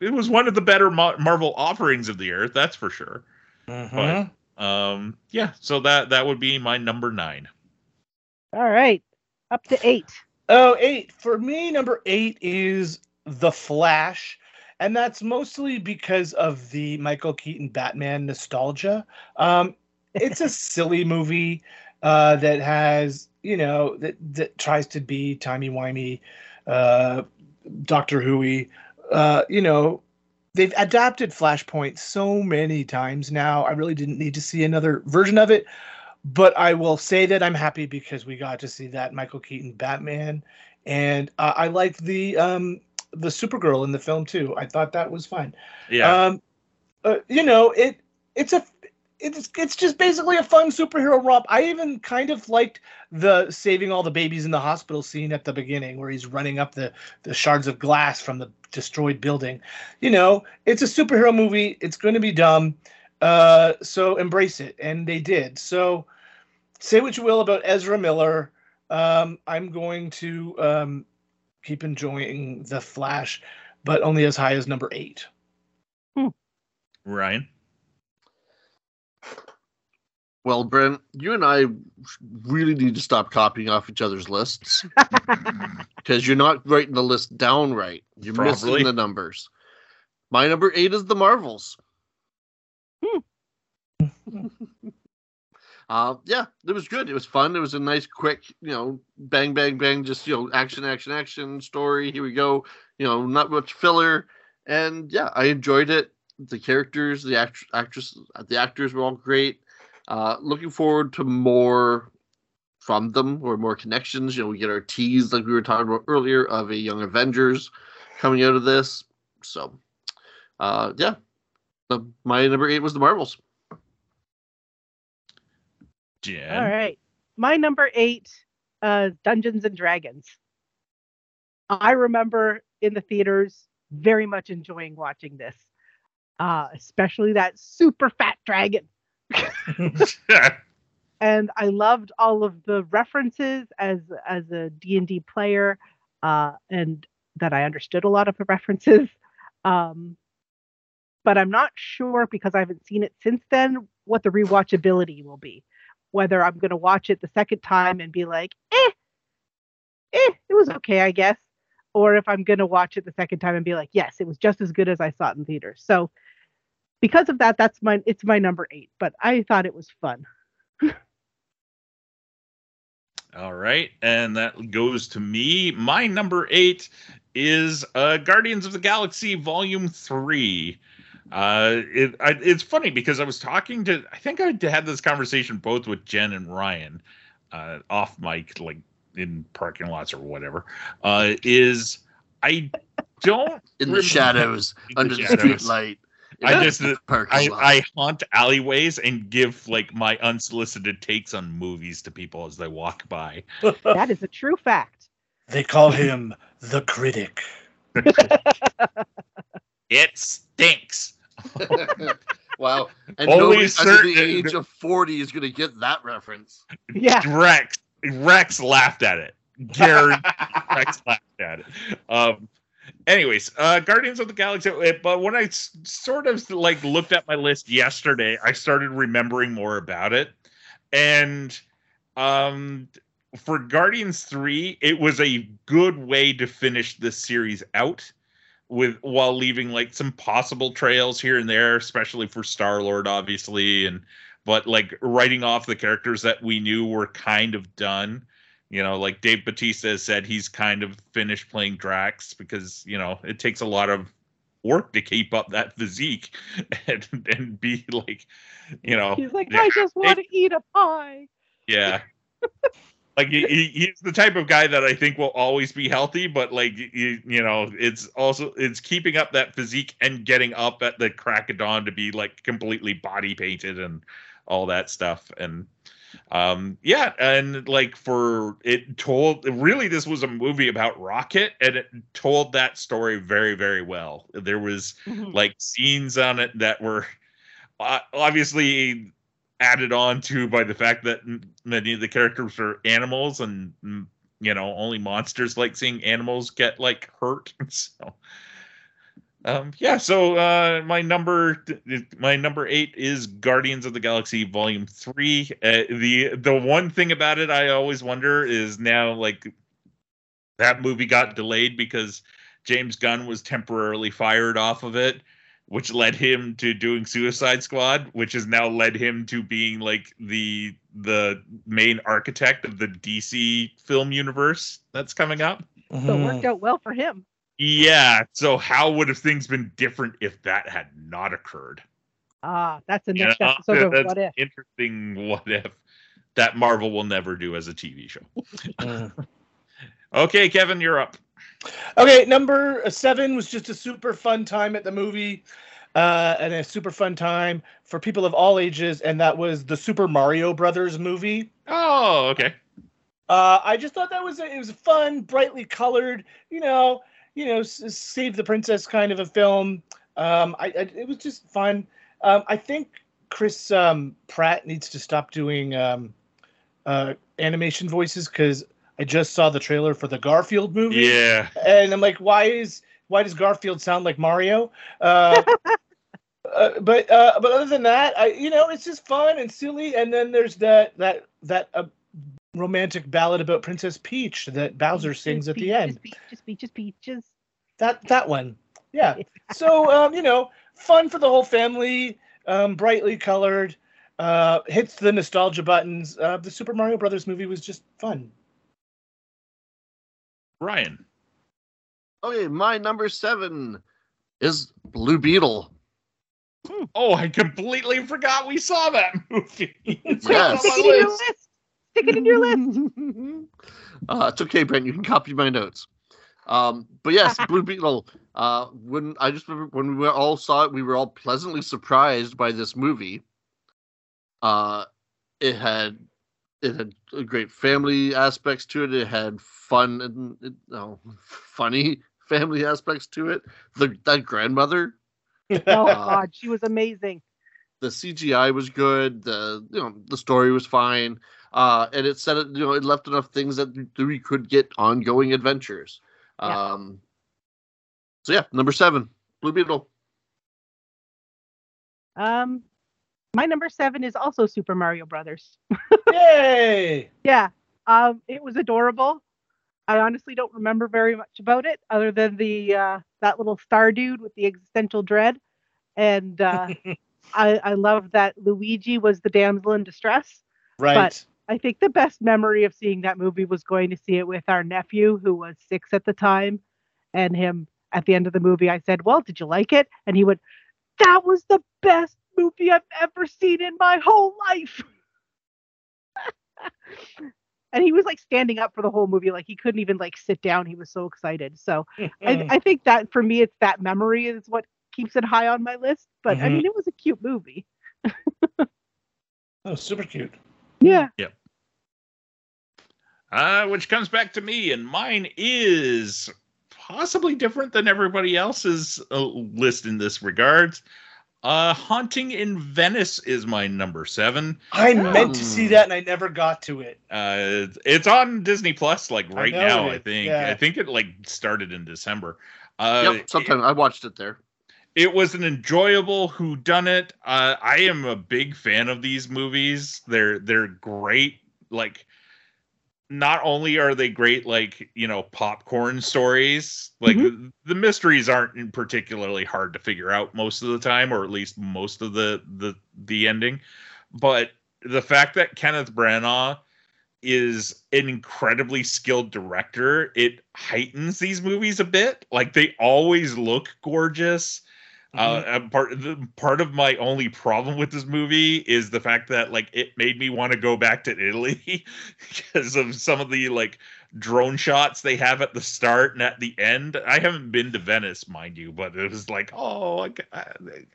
it was one of the better Mar- Marvel offerings of the year. That's for sure.
Mhm.
Um, yeah. So that that would be my number nine.
All right, up to eight.
Oh, eight. For me, number eight is The Flash. And that's mostly because of the Michael Keaton Batman nostalgia. Um, it's a silly movie uh, that has, you know, that, that tries to be timey-wimey, uh, Doctor Who-y. Uh, you know, they've adapted Flashpoint so many times now. I really didn't need to see another version of it. But I will say that I'm happy because we got to see that Michael Keaton Batman, and uh, I liked the um, the Supergirl in the film too. I thought that was fine.
Yeah.
Um, uh, you know, it it's a it's it's just basically a fun superhero romp. I even kind of liked the saving all the babies in the hospital scene at the beginning, where he's running up the the shards of glass from the destroyed building. You know, it's a superhero movie. It's going to be dumb, uh, so embrace it, and they did. So, say what you will about Ezra Miller. Um, I'm going to um, keep enjoying the Flash, but only as high as number eight.
Ryan.
Well, Brent, you and I really need to stop copying off each other's lists because you're not writing the list down right. You're
Probably.
missing the numbers. My number eight is the Marvels. uh, yeah, it was good. It was fun. It was a nice, quick, you know, bang, bang, bang, just you know, action, action, action story. Here we go. You know, not much filler, and yeah, I enjoyed it. The characters, the act- actress, the actors were all great. Uh, looking forward to more from them or more connections. You know, we get our tease like we were talking about earlier of a Young Avengers coming out of this. So, uh, yeah, the, my number eight was the Marvels.
Jen.
All right. My number eight, uh, Dungeons and Dragons. I remember in the theaters very much enjoying watching this, uh, especially that super fat dragon. and I loved all of the references as as a D&D player uh, and that I understood a lot of the references. Um, but I'm not sure because I haven't seen it since then what the rewatchability will be. Whether I'm going to watch it the second time and be like, eh, eh, it was okay, I guess. Or if I'm going to watch it the second time and be like, yes, it was just as good as I saw it in theaters. So because of that, that's my it's my number eight. But I thought it was fun.
All right, and that goes to me. My number eight is uh, Guardians of the Galaxy Volume Three. Uh, it I, it's funny because I was talking to I think I had this conversation both with Jen and Ryan, uh, off mic, like in parking lots or whatever. Uh, is I don't
In the
remember-
shadows,
In the
under the,
shadows.
street light.
I just
parking
I,
lot.
I haunt alleyways and give like my unsolicited takes on movies to people as they walk by.
That is a true fact.
They call him the critic.
It stinks.
wow. And
Only
nobody under
certain-
the age of 40 is going to get that reference.
Yeah.
Rex Rex laughed at it. Gary Rex laughed at it. Um anyways, uh Guardians of the Galaxy But when I sort of like looked at my list yesterday, I started remembering more about it. And um for Guardians 3, it was a good way to finish this series out with while leaving like some possible trails here and there, especially for Star Lord, obviously, and but like writing off the characters that we knew were kind of done. You know, like Dave Bautista has said he's kind of finished playing Drax because, you know, it takes a lot of work to keep up that physique and and be like, you know,
He's like, I just want to eat a pie.
yeah. like he, he- he's the type of guy that I think will always be healthy, but like you, you know, it's also it's keeping up that physique and getting up at the crack of dawn to be like completely body painted and all that stuff. And um yeah and like for it told really this was a movie about rocket and it told that story very very well there was
Mhm.
like scenes on it that were uh, obviously added on to by the fact that many of the characters are animals and you know only monsters like seeing animals get like hurt so um yeah so uh my number my number eight is guardians of the galaxy volume three uh, the the one thing about it i always wonder is now like that movie got delayed because james gunn was temporarily fired off of it which led him to doing suicide squad which has now led him to being like the the main architect of the dc film universe that's coming up
So it worked out well for him.
Yeah. So how would have things been different if that had not occurred?
Ah, that's the
You
next
know,
episode of
that's
What If.
Interesting. What if that Marvel will never do as a TV show? Okay, Kevin, you're up.
Okay, number seven was just a super fun time at the movie, uh, and a super fun time for people of all ages, and that was the Super Mario Brothers movie.
Oh, okay.
Uh, I just thought that was a, it was fun, brightly colored, you know, you know, save the princess kind of a film. Um, I, I it was just fun. Um, I think Chris um, Pratt needs to stop doing um, uh, animation voices because I just saw the trailer for the Garfield movie
Yeah.
and I'm like, why is why does Garfield sound like Mario? Uh, uh, but uh, but other than that, I you know it's just fun and silly. And then there's that that that uh, romantic ballad about Princess Peach that Bowser sings at the end.
Peaches, peaches, peaches.
That that one, yeah. So um, you know, fun for the whole family, um, brightly colored, uh, hits the nostalgia buttons. Uh, the Super Mario Brothers movie was just fun.
Ryan.
Okay, my number seven is Blue Beetle.
Oh, I completely forgot we saw that movie. It's
Quick,
Yes.
Stick it in your
list.
list. Stick it in your list.
uh, it's okay, Brent. You can copy my notes. Um, but yes, Blue Beetle. Uh, when I just remember when we all saw it, we were all pleasantly surprised by this movie. Uh, it had it had a great family aspects to it. It had fun and it, no, funny family aspects to it. The that grandmother,
Oh God, she was amazing.
the CGI was good. The you know the story was fine. Uh, and it said it you know it left enough things that we could get ongoing adventures.
Yeah.
Um, so yeah, number seven, Blue Beetle.
Um, my number seven is also Super Mario Brothers.
Yay!
Yeah, um, it was adorable. I honestly don't remember very much about it, other than the uh, that little star dude with the existential dread, and uh, I, I love that Luigi was the damsel in distress.
Right.
I think the best memory of seeing that movie was going to see it with our nephew, who was six at the time, and him at the end of the movie. I said, "Well, did you like it?" And he went, "That was the best movie I've ever seen in my whole life." and he was like standing up for the whole movie, like he couldn't even like sit down. He was so excited. So I, I think that for me, it's that memory is what keeps it high on my list. But I
Mhm.
mean, it was a cute movie.
oh, super cute.
Yeah. Yep.
Uh, which comes back to me, and mine is possibly different than everybody else's uh, list in this regards. Uh, Haunting in Venice is my number seven.
I meant to see that and I never got to it.
Uh, it's- it's on Disney Plus, like right
know
now.
it
I think.
yeah.
I think it like started in December. Uh,
yep, sometime I watched it there.
It was an enjoyable who done it. Uh, i am a big fan of these movies. They're they're great. Like not only are they great like you know popcorn stories like the, the mysteries aren't particularly hard to figure out most of the time or at least most of the the the ending. But the fact that kenneth branagh is an incredibly skilled director it heightens these movies a bit. Like they always look gorgeous uh, part the part of my only problem with this movie is the fact that like it made me want to go back to Italy because of some of the like drone shots they have at the start and at the end. I haven't been to Venice, mind you, but it was like, oh, I, I,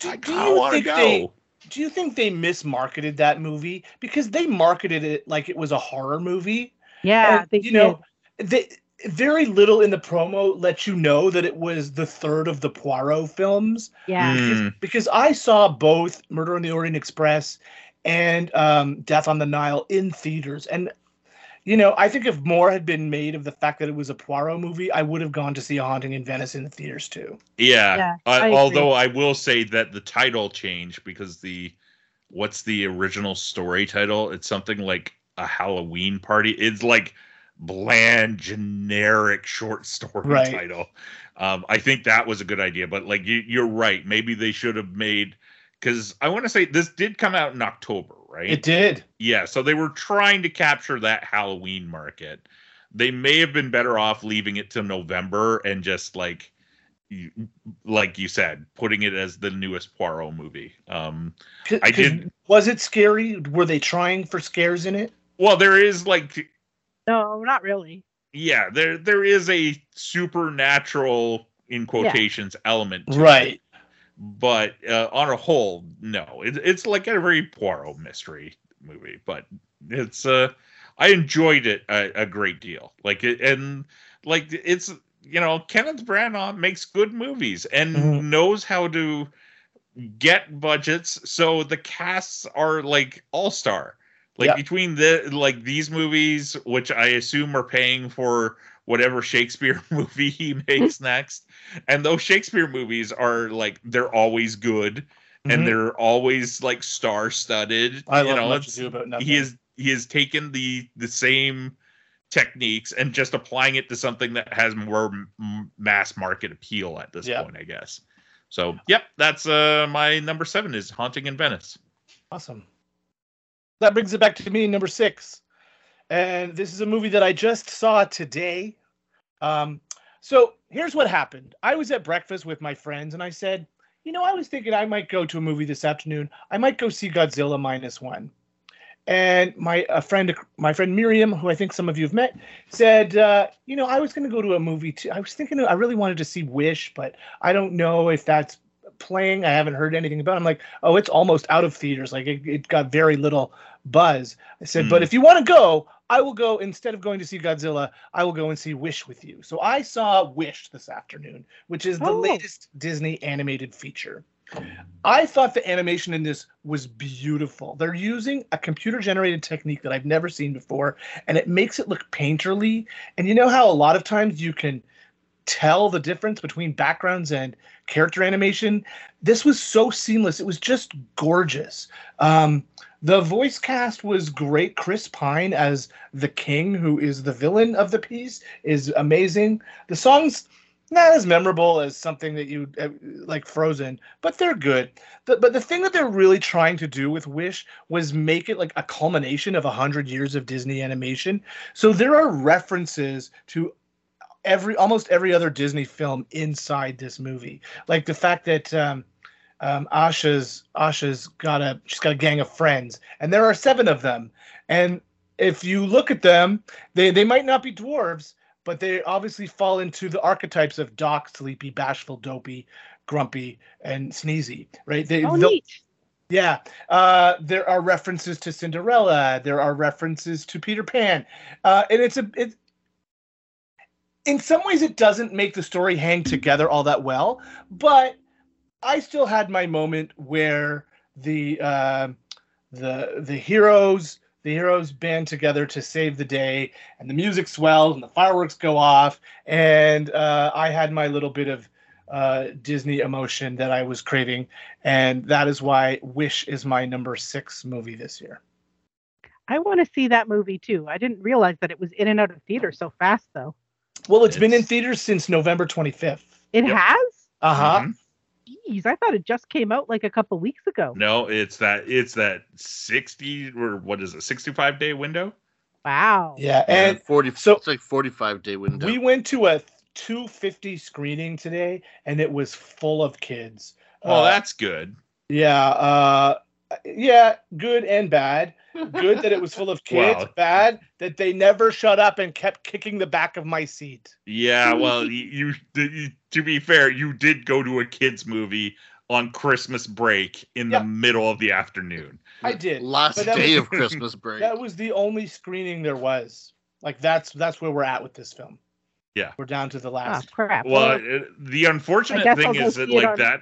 I
Do- do
kind of
you
want to
think
go.
they- do you think they mismarketed that movie because they marketed it like it was a horror movie?
Yeah,
And,
they
you know, they very little in the promo let you know that it was the third of the Poirot films.
Yeah.
Mm,
because I saw both Murder on the Orient Express and um, Death on the Nile in theaters. And, you know, I think if more had been made of the fact that it was a Poirot movie, I would have gone to see A Haunting in Venice in the theaters too.
yeah.
Yeah,
Uh,
I
although I will say that the title changed because the what's the original story title? It's something like a Halloween party. It's like bland, generic short story
Right.
title. Um, I think that was a good idea, but like you, you're right. Maybe they should have made because I want to say this did come out in October, right?
It did.
Yeah, so they were trying to capture that Halloween market. They may have been better off leaving it to November and just like like you said, putting it as the newest Poirot movie. Um I did-
Was it scary? Were they trying for scares in it?
well, there is like
No, not really.
yeah, there there is a supernatural in quotations element to it.
Right.
but uh, on a whole, no. It, it's like a very Poirot mystery movie, but it's uh, I enjoyed it a, a great deal. Like it, and like it's you know Kenneth Branagh makes good movies and
Mhm.
knows how to get budgets, so the casts are like all star. Like
Yeah.
between the like these movies, which I assume are paying for whatever Shakespeare movie he makes next, and those Shakespeare movies are like they're always good
Mhm.
and they're always like star studded.
I
you
love
know,
much ado about nothing.
he is he has taken the the same techniques and just applying it to something that has more m- mass market appeal at this
Yeah.
point, I guess. So, yep, that's uh my number seven is Haunting in Venice.
Awesome. That brings it back to me, number six. And this is a movie that I just saw today. Um, so here's what happened I was at breakfast with my friends, and I said, You know, I was thinking I might go to a movie this afternoon. I might go see Godzilla minus one. And my friend, my friend Miriam, who I think some of you have met, said, uh, "You know, I was going to go to a movie too. I was thinking, I really wanted to see Wish, but I don't know if that's playing. I haven't heard anything about. It. I'm like, oh, it's almost out of theaters. Like it, it got very little buzz. I said, but
Mm.
if you want to go, I will go instead of going to see Godzilla. I will go and see Wish with you. So I saw Wish this afternoon, which is the
Oh.
latest Disney animated feature. I thought the animation in this was beautiful. They're using a computer generated technique that I've never seen before, and it makes it look painterly. And you know how a lot of times you can tell the difference between backgrounds and character animation? This was so seamless. It was just gorgeous. Um, the voice cast was great. Chris Pine as the king, who is the villain of the piece, is amazing. The songs not as memorable as something that you uh, like Frozen, but they're good. The, but the thing that they're really trying to do with Wish was make it like a culmination of a hundred years of Disney animation. So there are references to every almost every other Disney film inside this movie, like the fact that um, um, Asha's Asha's got a she's got a gang of friends, and there are seven of them, and if you look at them, they they might not be dwarves, but they obviously fall into the archetypes of Doc, Sleepy, Bashful, Dopey, Grumpy, and Sneezy, right? They,
Oh,
yeah, uh, there are references to Cinderella. There are references to Peter Pan, uh, and it's a it. In some ways, it doesn't make the story hang together all that well, but I still had my moment where the uh, the the heroes the heroes band together to save the day, and the music swells and the fireworks go off, and uh, I had my little bit of uh, Disney emotion that I was craving, and that is why Wish is my number six movie this year.
I want to see that movie too. I didn't realize that it was in and out of theater so fast, though.
Well, it's been in theaters since November 25th.
It
Yep.
has?
Uh huh.
Mhm.
Jeez, I thought it just came out like a couple weeks ago.
No, it's that it's that 60 or what is it, 65 day window?
Wow.
Yeah,
And
and
forty.
so-
it's like forty-five day window.
we went to a 250 screening today, and it was full of kids.
Well,
Uh,
that's good.
Yeah, uh, yeah, good and bad. Good that it was full of kids.
Wow.
Bad that they never shut up and kept kicking the back of my seat.
Yeah, well, you, you, you to be fair, you did go to a kids movie on Christmas break in
Yeah.
the middle of the afternoon.
I did.
Last day
was-
of Christmas break.
That was the only screening there was. Like that's that's where we're at with this film.
Yeah.
We're down to the
Oh
last.
crap.
Well,
Well,
it, the unfortunate thing is that like
on-
that.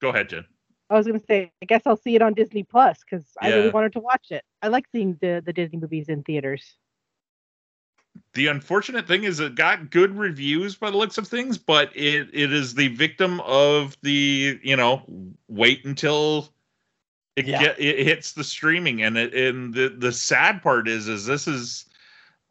Go ahead, Jen.
I was gonna say, I guess I'll see it on Disney Plus because I really wanted to watch it. I like seeing the the Disney movies in theaters.
The unfortunate thing is it got good reviews by the looks of things, but it, it is the victim of the you know wait until it
Yeah.
get it hits the streaming and it and the the sad part is is this is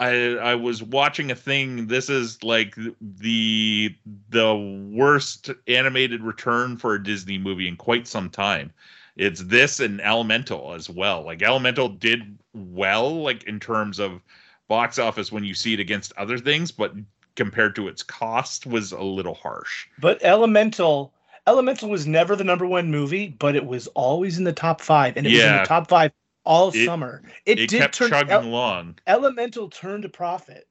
I I was watching a thing this is like the the worst animated return for a Disney movie in quite some time. It's this and Elemental as well. Like Elemental did well like in terms of box office when you see it against other things, but compared to its cost was a little harsh.
But Elemental Elemental was never the number one movie, but it was always in the top five, and it was in the top five all
It-
summer. It,
It,
did
kept
turn
chugging
El-
along.
Elemental turned a profit.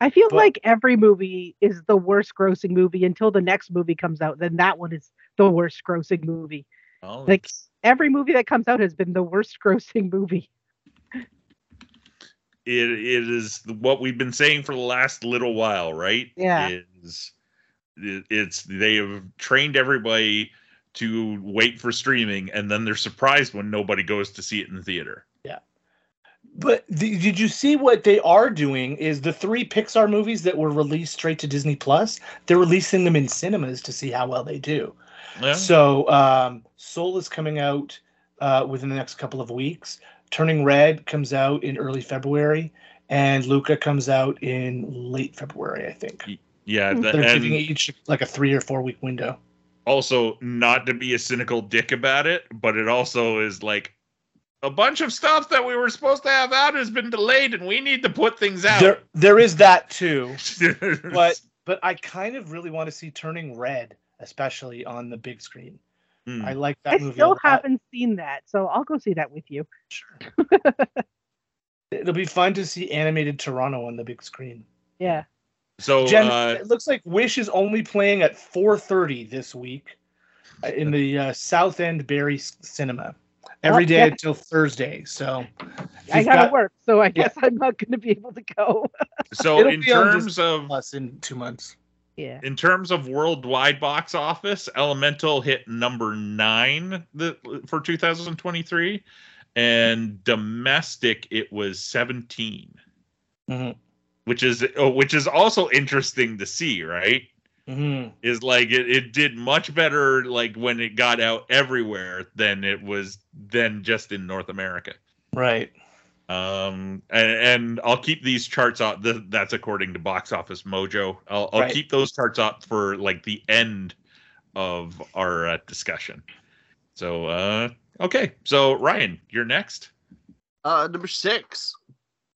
I feel
But-
like every movie is the worst grossing movie until the next movie comes out. Then that one is the worst grossing movie.
Well,
Like
it's-
every movie that comes out has been the worst grossing movie.
it it is what we've been saying for the last little while, right?
Yeah.
Is it, it's they have trained everybody to wait for streaming, and then they're surprised when nobody goes to see it in the theater. Yeah.
But the, did you see what they are doing? Is the three Pixar movies that were released straight to Disney Plus? They're releasing them in cinemas to see how well they do.
Yeah.
So um, Soul is coming out uh, within the next couple of weeks. Turning Red comes out in early February, and Luca comes out in late February, I think.
yeah, the-
They're giving each like a three or four week window.
Also not to be a cynical dick about it, but it also is like a bunch of stuff that we were supposed to have out has been delayed, and we need to put things out.
There, there is that too. But but I kind of really want to see Turning Red, especially on the big screen.
Hmm.
I like that
I
movie. a
still
lot.
haven't seen that, so I'll go see that with you.
Sure. It'll be fun to see animated Toronto on the big screen.
Yeah.
So
Jen,
uh,
it looks like Wish is only playing at 4:30 this week uh, in the uh, South End Barrie Cinema every day
yeah.
until Thursday. So
I gotta
got
work, so I guess I'm not going to be able to go.
so
it'll
in terms of
Plus in two months.
yeah.
in terms of worldwide box office, Elemental hit number nine the, for 2023, and domestic it was 17,
Mhm.
Which is oh, which is also interesting to see, right?
Mhm.
Is like it, it did much better like when it got out everywhere than it was than just in North America.
Right.
Um, and, and I'll keep these charts up. Th- that's according to Box Office Mojo. I'll, I'll
Right.
keep those charts up for like the end of our uh, discussion. So, uh, okay. So, Ryan, you're next.
Uh, number six,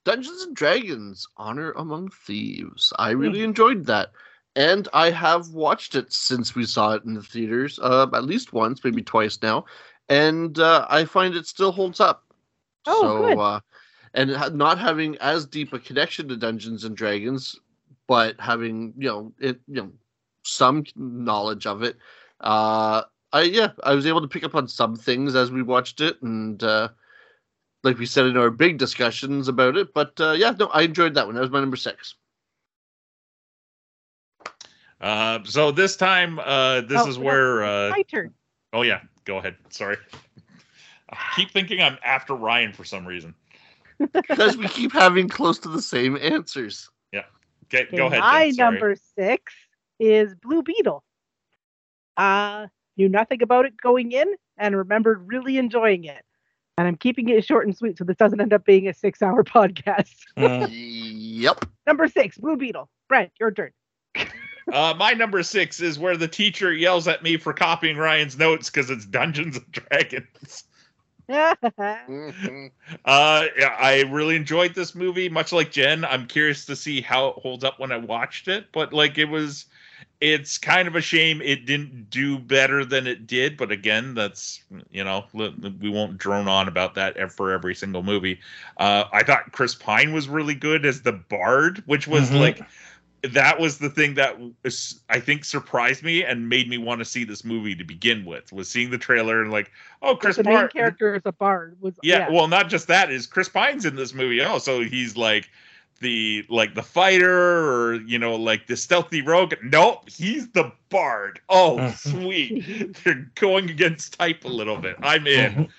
Dungeons and Dragons: Honor Among Thieves. I really enjoyed that, and I have watched it since we saw it in the theaters, uh, at least once, maybe twice now, and uh, I find it still holds up.
Oh,
so,
good.
Uh, and not having as deep a connection to Dungeons and Dragons, but having you know it, you know, some knowledge of it. Uh, I yeah, I was able to pick up on some things as we watched it, and uh, like we said in our big discussions about it. But uh, yeah, no, I enjoyed that one. That was my number six.
Uh, so this time, uh, this
Oh,
is
no,
where, uh,
My turn.
oh yeah, go ahead. Sorry. I keep thinking I'm after Ryan for some reason.
because we keep having close to the same answers.
Okay,
Okay,
go ahead.
My
Jen,
number six is Blue Beetle. Uh, knew nothing about it going in and remembered really enjoying it. And I'm keeping it short and sweet so this doesn't end up being a six hour podcast.
Mhm.
yep.
number six, Blue Beetle. Brent, your turn.
Uh, my number six is where the teacher yells at me for copying Ryan's notes because it's Dungeons and Dragons. Uh, yeah, I really enjoyed this movie, much like Jen. I'm curious to see how it holds up when I watched it, but like it was, it's kind of a shame it didn't do better than it did. But again, that's you know we won't drone on about that for every single movie. Uh, I thought Chris Pine was really good as the Bard, which was
Mhm.
like that was the thing that I think surprised me and made me want to see this movie to begin with. Was seeing the trailer and like, oh, Chris
the main
Pine.
character is a bard. Was
Yeah, well, not just that is Chris Pine's in this movie. Oh, so he's like the like the fighter or you know like the stealthy rogue. Nope, he's the bard. Oh, sweet. They're going against type a little bit. I'm in.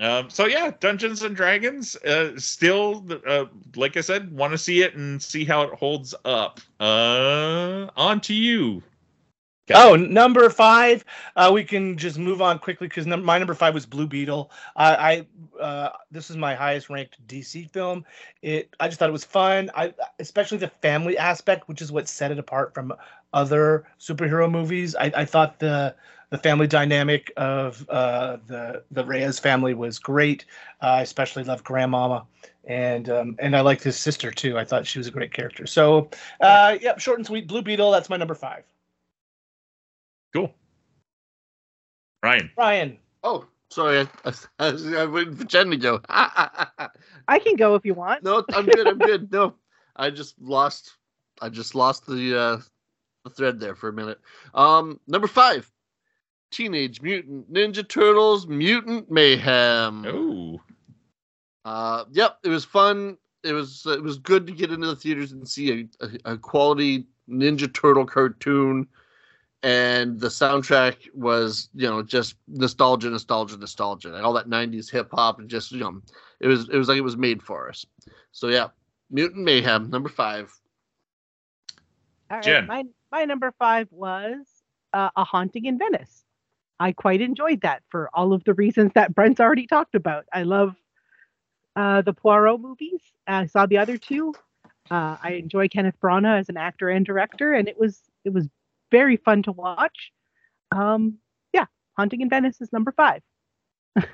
Um, so yeah, Dungeons and Dragons. Uh, still, uh, like I said, want to see it and see how it holds up. Uh, on to you.
Oh, number five. Uh, we can just move on quickly because num- my number five was Blue Beetle. I, I uh, this is my highest ranked DC film. It, I just thought it was fun. I, especially the family aspect, which is what set it apart from other superhero movies. I, I thought the the family dynamic of uh, the the Reyes family was great. I especially loved Grandmama, and um, and I liked his sister too. I thought she was a great character. So, uh, yeah, short and sweet. Blue Beetle. That's my number five.
Cool. Ryan.
Ryan.
Oh, sorry. I, I, was, I was waiting for Jen to go.
I can go if you want.
no, I'm good. I'm good. No, I just lost. I just lost the uh, the thread there for a minute. Um, number five, Teenage Mutant Ninja Turtles: Mutant Mayhem.
Oh.
Uh, yep, it was fun. It was it was good to get into the theaters and see a, a, a quality Ninja Turtle cartoon, and the soundtrack was you know just nostalgia, nostalgia, nostalgia, and all that '90s hip hop and just you know it was it was like it was made for us. So yeah, Mutant Mayhem number five.
All right,
Jen.
my my number five was uh, a haunting in Venice. I quite enjoyed that for all of the reasons that Brent's already talked about. I love uh, the Poirot movies. I saw the other two. Uh, I enjoy Kenneth Branagh as an actor and director, and it was it was very fun to watch. Um, yeah, Haunting in Venice is number five.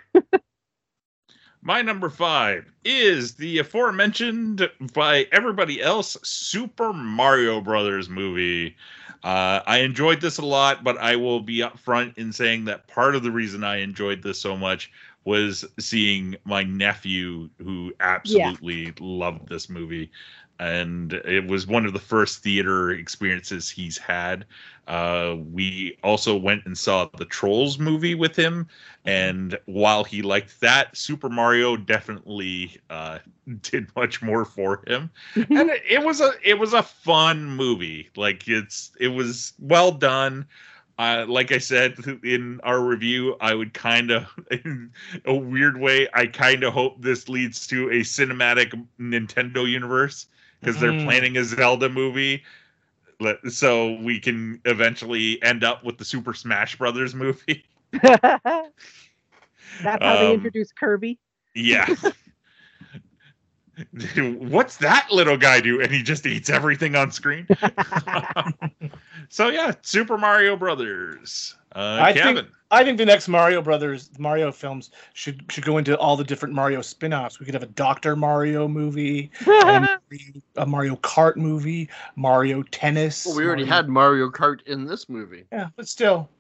My number five is the aforementioned by everybody else Super Mario Brothers movie. Uh, I enjoyed this a lot, but I will be upfront in saying that part of the reason I enjoyed this so much was seeing my nephew who absolutely loved this movie. And it was one of the first theater experiences he's had. Uh, we also went and saw the Trolls movie with him, and while he liked that, Super Mario definitely uh, did much more for him. and it, it was a it was a fun movie. Like it's it was well done. Uh, like I said in our review, I would kind of, in a weird way, I kind of hope this leads to a cinematic Nintendo universe because they're
Mm.
planning a Zelda movie. So we can eventually end up with the Super Smash Brothers movie.
That's how they introduce Kirby.
Yeah. What's that little guy do? And he just eats everything on screen. so yeah, Super Mario Brothers. Uh,
I
Kevin.
think I think the next Mario Brothers Mario films should should go into all the different Mario spin-offs. We could have a Doctor Mario movie, a Mario Kart movie, Mario Tennis.
Well, we already
Mario-
had Mario Kart in this movie.
Yeah, but still, but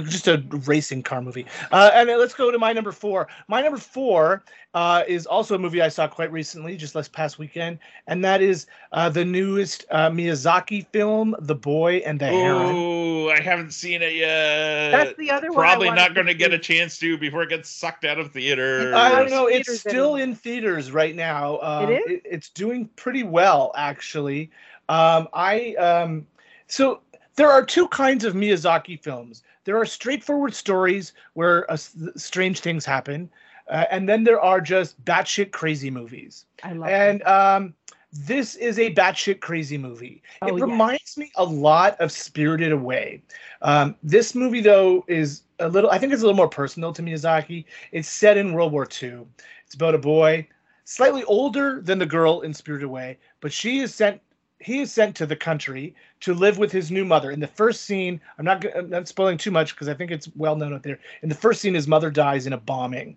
just a racing car movie. Uh, and let's go to my number four. My number four uh, is also a movie I saw quite recently, just last past weekend, and that is uh, the newest uh, Miyazaki film, The Boy and the Heron.
Oh, I haven't seen it yet.
That's the other one.
Probably
wanted
not going to get a chance to before it gets sucked out of theaters.
I don't know. It's still in theaters right now. Um,
It is?
it's doing pretty well, actually. Um, I um, so there are two kinds of Miyazaki films. There are straightforward stories where uh, strange things happen, uh, and then there are just batshit crazy movies.
I love
And um, this is a batshit crazy movie.
Oh,
it reminds me a lot of Spirited Away. Um, this movie, though, is a little. I think it's a little more personal to Miyazaki. It's set in World War II. It's about a boy, slightly older than the girl in Spirited Away, but she is sent. He is sent to the country to live with his new mother. In the first scene, I'm not. I'm not spoiling too much because I think it's well known out there. In the first scene, his mother dies in a bombing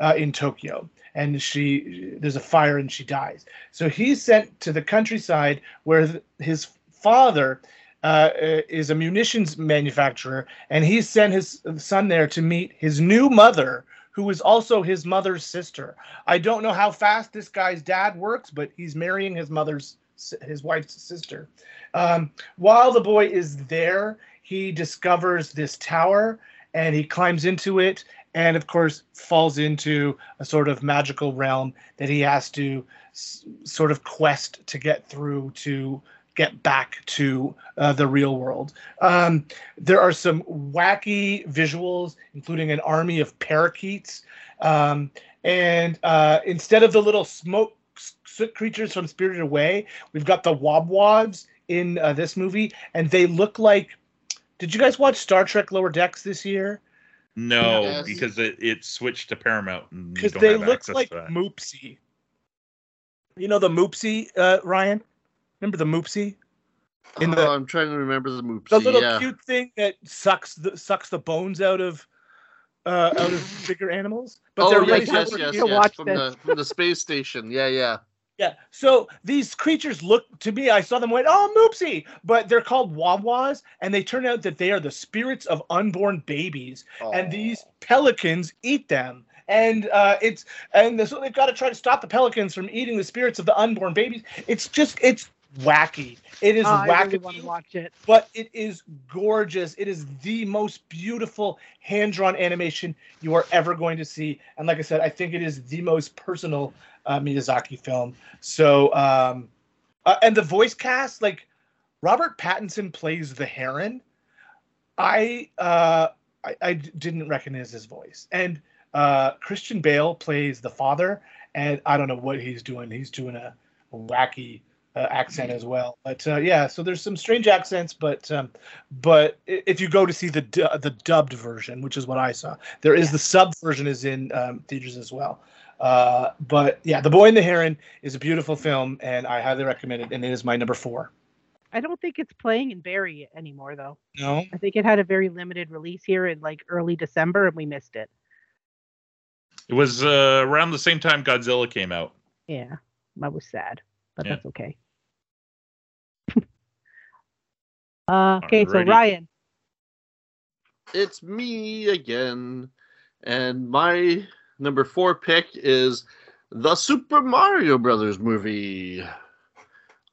uh, in Tokyo, and she there's a fire and she dies. So he's sent to the countryside where his father uh, uh, is a munitions manufacturer, and he sent his son there to meet his new mother, who is also his mother's sister. I don't know how fast this guy's dad works, but he's marrying his mother's his wife's sister. Um, while the boy is there, he discovers this tower and he climbs into it and of course falls into a sort of magical realm that he has to s- sort of quest to get through to get back to uh, the real world. Um, there are some wacky visuals, including an army of parakeets. Um, and uh, instead of the little smoke creatures from Spirited Away, we've got the wobwabs in uh, this movie, and they look like. Did you guys watch Star Trek Lower Decks this year?
No,
Yes.
because it, it switched to Paramount.
Because they look like
to that.
Moopsy. You know the Moopsy, uh, Ryan? Remember the Moopsy? in the-
oh, I'm trying to remember the movie.
The little
yeah.
cute thing that sucks the sucks the bones out of uh, out of bigger animals. But
oh
they're
yes,
really
yes, yes, yes,
watch
from the from the space station. Yeah, yeah.
Yeah. So these creatures look to me, I saw them went, oh, Moopsy, but they're called Wawas, and they turn out that they are the spirits of unborn babies, and these pelicans eat them. And uh, it's and so they've got to try to stop the pelicans from eating the spirits of the unborn babies. It's just it's wacky. It is
Oh, I
wacky
really want to watch it.
but it is gorgeous. It is the most beautiful hand drawn animation you are ever going to see. And like I said, I think it is the most personal uh, Miyazaki film. So, um, uh, and the voice cast, like Robert Pattinson plays the Heron. I, uh, I, I didn't recognize his voice. And uh, Christian Bale plays the father. And I don't know what he's doing. He's doing a wacky uh, accent as well. But uh, yeah, so there's some strange accents, but um, but if you go to see the du- the dubbed version, which is what I saw, there is the sub version is in um, theaters as well. Uh, but yeah, The Boy and the Heron is a beautiful film, and I highly recommend it. And it is my number four.
I don't think it's playing in Barrie anymore, though.
No,
I think it had a very limited release here in like early December, and we missed it.
It was uh, around the same time Godzilla came out.
Yeah, that was sad, but
Yeah.
that's okay. Uh, okay, so Ryan,
It's me again, and my number four pick is the Super Mario Brothers movie.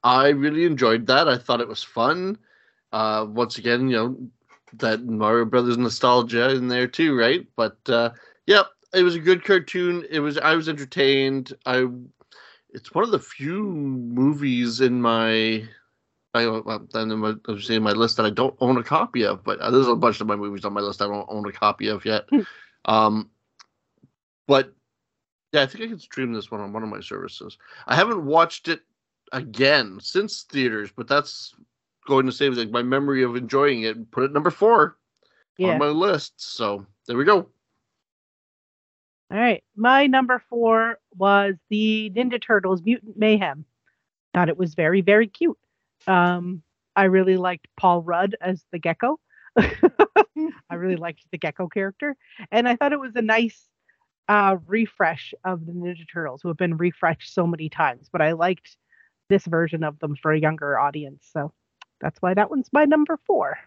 I really enjoyed that. I thought it was fun. Uh, once again, you know that Mario Brothers nostalgia in there too, right? But uh, yep, it was a good cartoon. It was I was entertained. I it's one of the few movies in my I well, then my, I was saying my list that I don't own a copy of, but uh, there's a bunch of my movies on my list I don't own a copy of yet. um, but yeah, I think I can stream this one on one of my services. I haven't watched it again since theaters, but that's going to save like my memory of enjoying it put it number four
yeah.
on my list. So there we go.
All right. My number four was the Ninja Turtles Mutant Mayhem. Thought it was very, very cute. Um, I really liked Paul Rudd as the gecko. I really liked the gecko character. And I thought it was a nice uh, refresh of the Ninja Turtles, who have been refreshed so many times. But I liked this version of them for a younger audience. So that's why that one's my number four.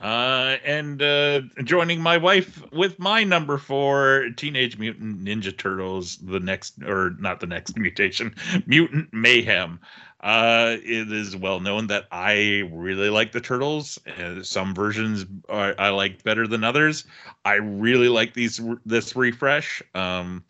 Uh, and uh, joining my wife with my number four, Teenage Mutant Ninja Turtles, the next, or not the next mutation, Mutant Mayhem. Uh, it is well known that I really like the Turtles. Uh, some versions I, I like better than others. I really like these this refresh. Um,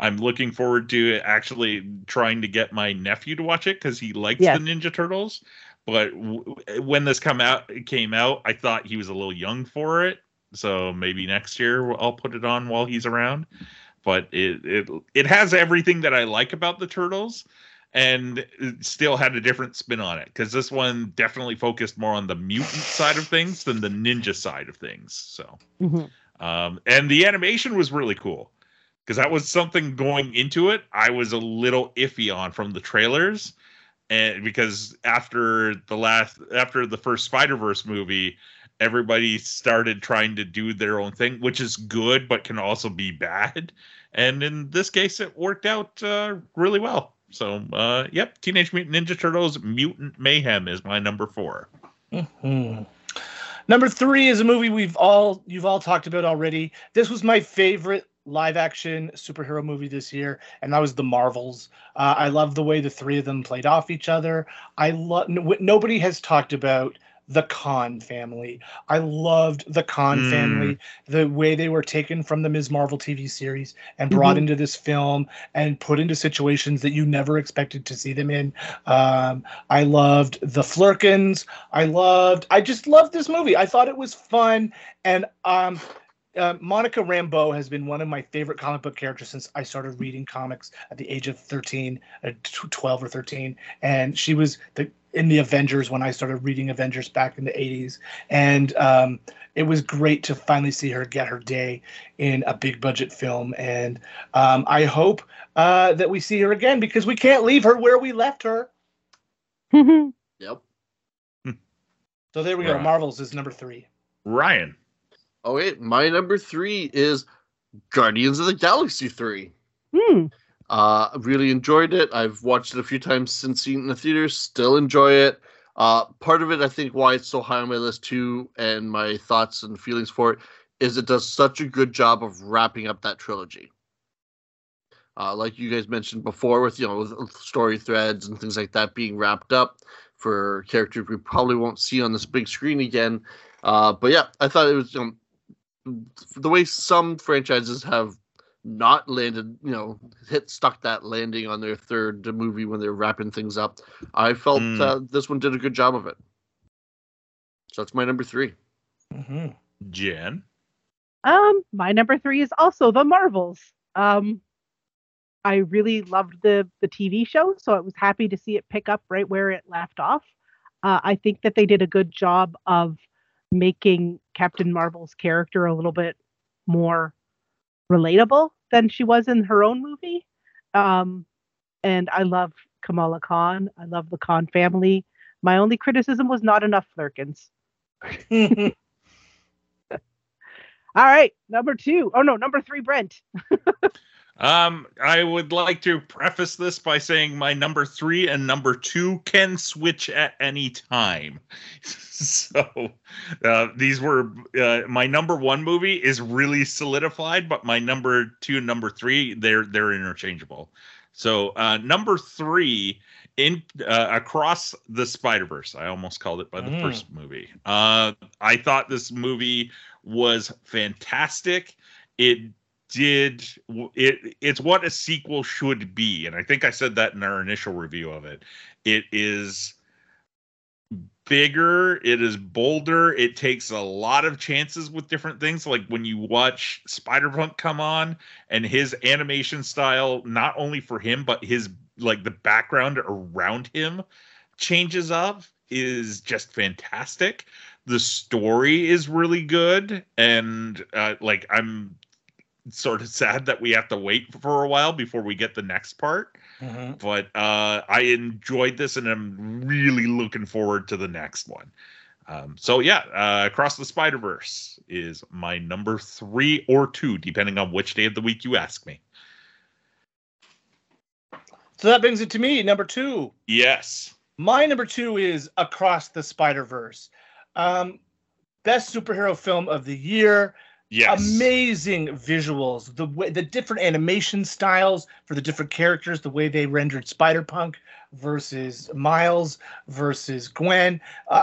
I'm looking forward to actually trying to get my nephew to watch it because he likes
Yes.
the Ninja Turtles but w- when this come out came out i thought he was a little young for it so maybe next year i'll put it on while he's around but it it, it has everything that i like about the turtles and still had a different spin on it because this one definitely focused more on the mutant side of things than the ninja side of things so
Mhm.
um, and the animation was really cool because that was something going into it I was a little iffy on from the trailers, and because after the last after the first Spider Verse movie, everybody started trying to do their own thing, which is good but can also be bad. And in this case, it worked out uh, really well. So, uh, yep, Teenage Mutant Ninja Turtles: Mutant Mayhem is my number four.
Hmm. Number three is a movie we've all you've all talked about already. This was my favorite live action superhero movie this year, and that was The Marvels. Uh, I love the way the three of them played off each other. I love nobody has talked about the Khan family. I loved the Khan
Mm.
family, the way they were taken from the Ms. Marvel TV series and brought
Mhm.
into this film and put into situations that you never expected to see them in. Um, I loved the Flerkens. I loved. I just loved this movie. I thought it was fun, and um, uh, Monica Rambeau has been one of my favorite comic book characters since I started reading comics at the age of 13, uh, 12 or 13. And she was the in the Avengers when I started reading Avengers back in the 80s. And um, it was great to finally see her get her day in a big budget film. And um, I hope uh, that we see her again because we can't leave her where we left her.
Yep.
So there we go. Marvels is number three.
Ryan.
Okay, my number three is Guardians of the Galaxy 3.
Hmm.
Uh, really enjoyed it. I've watched it a few times since seeing it in the theaters. Still enjoy it. Uh, part of it, I think, why it's so high on my list too, and my thoughts and feelings for it, is it does such a good job of wrapping up that trilogy. Uh, like you guys mentioned before, with you know with story threads and things like that being wrapped up for characters we probably won't see on this big screen again. Uh, but yeah, I thought it was you know, the way some franchises have not landed, you know, hit stuck that landing on their third movie when they're wrapping things up. I felt
Mm.
uh, this one did a good job of it. So that's my number three.
Mm-hmm.
Jen.
Um, my number three is also the Marvels. Um, I really loved the the TV show, so I was happy to see it pick up right where it left off. Uh, I think that they did a good job of making Captain Marvel's character a little bit more relatable than she was in her own movie. Um, and I love Kamala Khan. I love the Khan family. My only criticism was not enough Flerkens. All right, number two. Oh no, number three, Brent.
Um, I would like to preface this by saying my number three and number two can switch at any time. so uh, these were uh, my number one movie is really solidified, but my number two and number three they're they're interchangeable. So uh, number three in uh, across the Spider Verse, I almost called it by the
Mm.
first movie. Uh, I thought this movie was fantastic. It did it it's what a sequel should be and i think i said that in our initial review of it. It is bigger it is bolder it takes a lot of chances with different things like when you watch spider-punk come on and his animation style not only for him but his like the background around him changes up is just fantastic. The story is really good and uh, like i'm sort of sad that we have to wait for a while before we get the next part
Mhm.
but uh i enjoyed this and i'm really looking forward to the next one um so yeah uh across the spider verse is my number three or two depending on which day of the week you ask me
So that brings it to me, number two.
yes
My number two is Across the Spider Verse. Um, best superhero film of the year.
Yes
Amazing visuals. The way the different animation styles for the different characters, the way they rendered Spider Punk versus Miles versus Gwen, uh,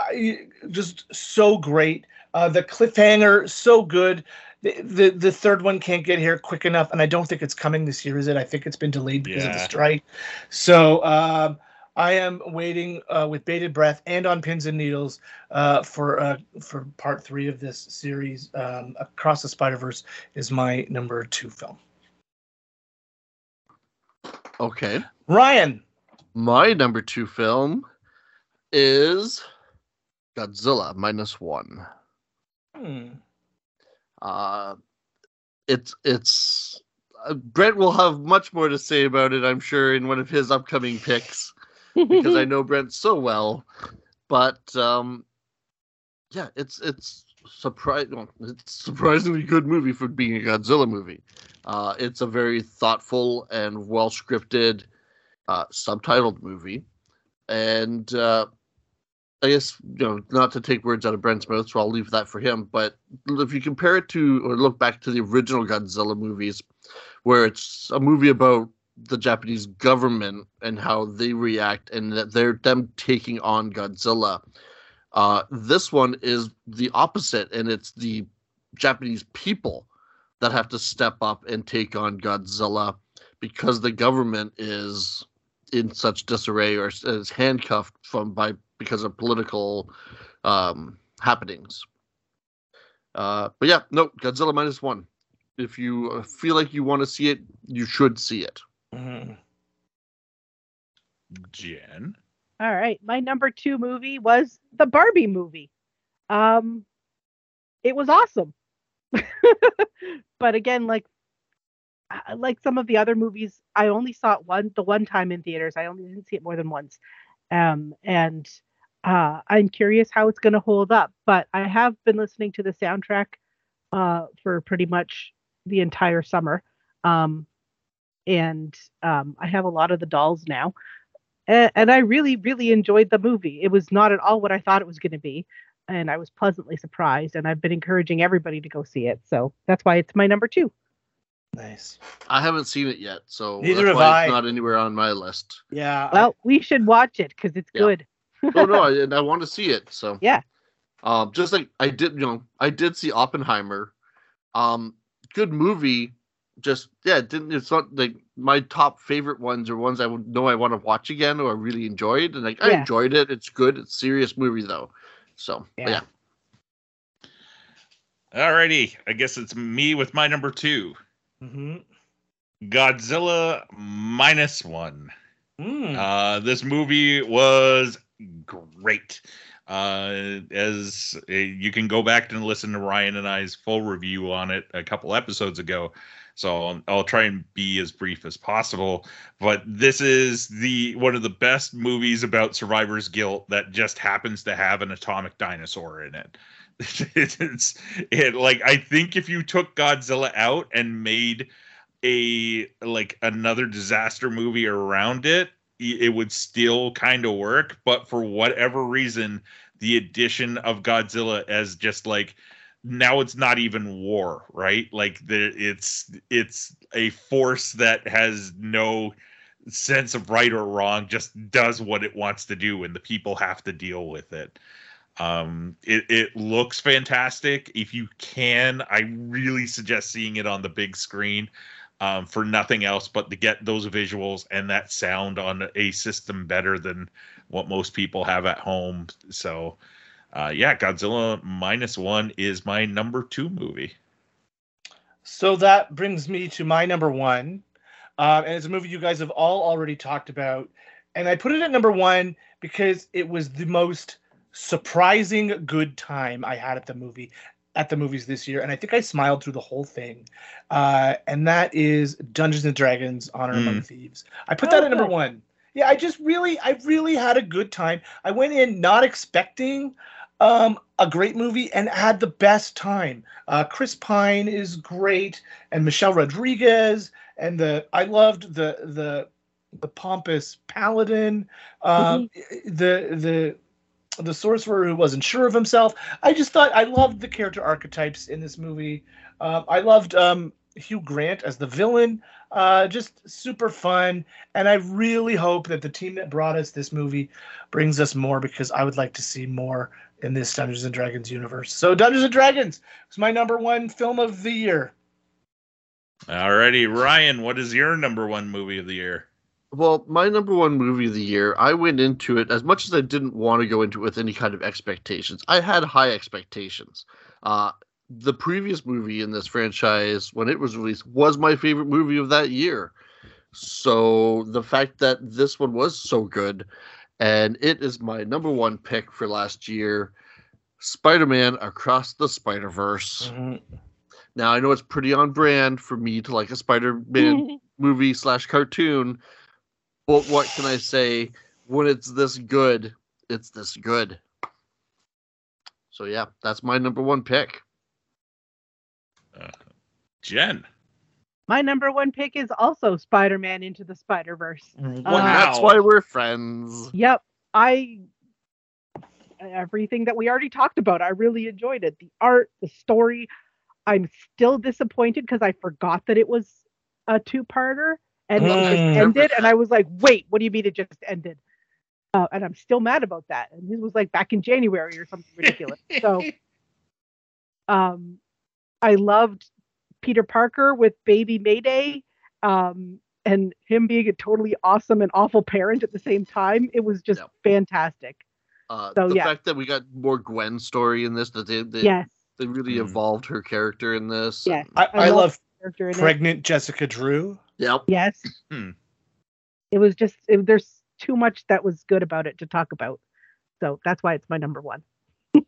just so great. Uh, the cliffhanger, so good. The, the the third one can't get here quick enough, and I don't think it's coming this year, is it? I think it's been delayed because of the strike. So um, I am waiting uh, with bated breath and on pins and needles uh, for uh, for part three of this series. Um, Across the Spider Verse is my number two film.
Okay.
Ryan,
My number two film is Godzilla minus one.
hmm.
Uh, it's it's uh, Brent will have much more to say about it, I'm sure, in one of his upcoming picks because I know Brent so well. But um, yeah, it's it's surprise well, it's surprisingly good movie for being a Godzilla movie. Uh, it's a very thoughtful and well scripted, uh, subtitled movie, and uh, I guess you know not to take words out of Brent's mouth, so I'll leave that for him. But if you compare it to or look back to the original Godzilla movies, where it's a movie about the Japanese government and how they react and that they're them taking on Godzilla. Uh, this one is the opposite, and it's the Japanese people that have to step up and take on Godzilla because the government is in such disarray or is handcuffed from by because of political um, happenings. Uh, but yeah, no, Godzilla minus one. If you feel like you want to see it, you should see it.
Mhm.
Jen.
All right. My number two movie was the Barbie movie. Um, it was awesome. but again, like uh, like some of the other movies, I only saw it one the one time in theaters. I only didn't see it more than once. Um, and uh, I'm curious how it's going to hold up. But I have been listening to the soundtrack uh, for pretty much the entire summer. Um, and um, I have a lot of the dolls now and, and I really, really enjoyed the movie. It was not at all what I thought it was going to be, and I was pleasantly surprised. And I've been encouraging everybody to go see it, so that's why it's my number two.
Nice.
I haven't seen it yet, so
Neither
that's
have
why it's not anywhere on my list.
Yeah. I-
Well, we should watch it because it's
Yeah.
good.
oh no, I, and I want to see it. So
Yeah.
um, just like I did, you know, I did see Oppenheimer. Um, good movie. Just yeah, it didn't it's not like my top favorite ones are ones I would know I want to watch again or I really enjoyed, and like I enjoyed it. It's good. It's a serious movie though. So
Yeah.
yeah,
Alrighty, I guess it's me with my number two.
Mhm.
Godzilla minus one.
Mm.
Uh, this movie was great. Uh, as uh, you can go back and listen to Ryan and I's full review on it a couple episodes ago. So I'll, I'll try and be as brief as possible. But this is the one of the best movies about survivor's guilt that just happens to have an atomic dinosaur in it. it's it like I think if you took Godzilla out and made a like another disaster movie around it it would still kind of work but for whatever reason the addition of godzilla as just like now it's not even war right? Like the, it's it's a force that has no sense of right or wrong just does what it wants to do and the people have to deal with it. Um it, it looks fantastic. If you can i really suggest seeing it on the big screen um, for nothing else but to get those visuals and that sound on a system better than what most people have at home. So, uh, yeah, Godzilla minus one is my number two movie.
So that brings me to my number one. Um, and it's a movie you guys have all already talked about. And I put it at number one because it was the most surprising good time I had at the movie at the movies this year. And I think I smiled through the whole thing. Uh, and that is Dungeons and Dragons Honor Among Thieves. I put that
Oh,
at number one. Yeah, I just really, I really had a good time. I went in not expecting um, a great movie and had the best time. Uh, Chris Pine is great, and Michelle Rodriguez, and the I loved the the the pompous paladin, um, the the the sorcerer who wasn't sure of himself. I just thought I loved the character archetypes in this movie. Uh, I loved um, Hugh Grant as the villain. Uh, just super fun, and I really hope that the team that brought us this movie brings us more because I would like to see more in this Dungeons and Dragons universe. So Dungeons and Dragons is my number one film of the year.
Alrighty, Ryan, what is your number one movie of the year?
Well, my number one movie of the year, I went into it as much as I didn't want to go into it with any kind of expectations. I had high expectations. Uh, the previous movie in this franchise, when it was released, was my favorite movie of that year. So the fact that this one was so good, and it is my number one pick for last year Spider Man Across the Spider Verse. Now, I know it's pretty on brand for me to like a Spider Man movie slash cartoon. But what can I say? When it's this good, it's this good. So yeah, that's my number one pick.
Uh, Jen.
My number one pick is also Spider-Man Into the Spider-Verse.
Oh, wow.
Well, that's why we're friends.
Yep, I everything that we already talked about. I really enjoyed it. The art, the story. I'm still disappointed because I forgot that it was a two-parter and it just
Mm.
ended. And I was like, wait, what do you mean it just ended? Uh, and I'm still mad about that. And this was like back in January or something ridiculous. so um, I loved Peter Parker with Baby Mayday, um, and him being a totally awesome and awful parent at the same time. It was just
Yep.
fantastic.
Uh,
So,
the
yeah.
fact that we got more Gwen story in this, that they they,
yes,
they really
Mhm.
evolved her character in this.
yes,
I,
I
I
love
love
it.
pregnant Jessica Drew.
Yep.
Yes,
Hmm.
it was just it, there's too much that was good about it to talk about. So that's why it's my number one.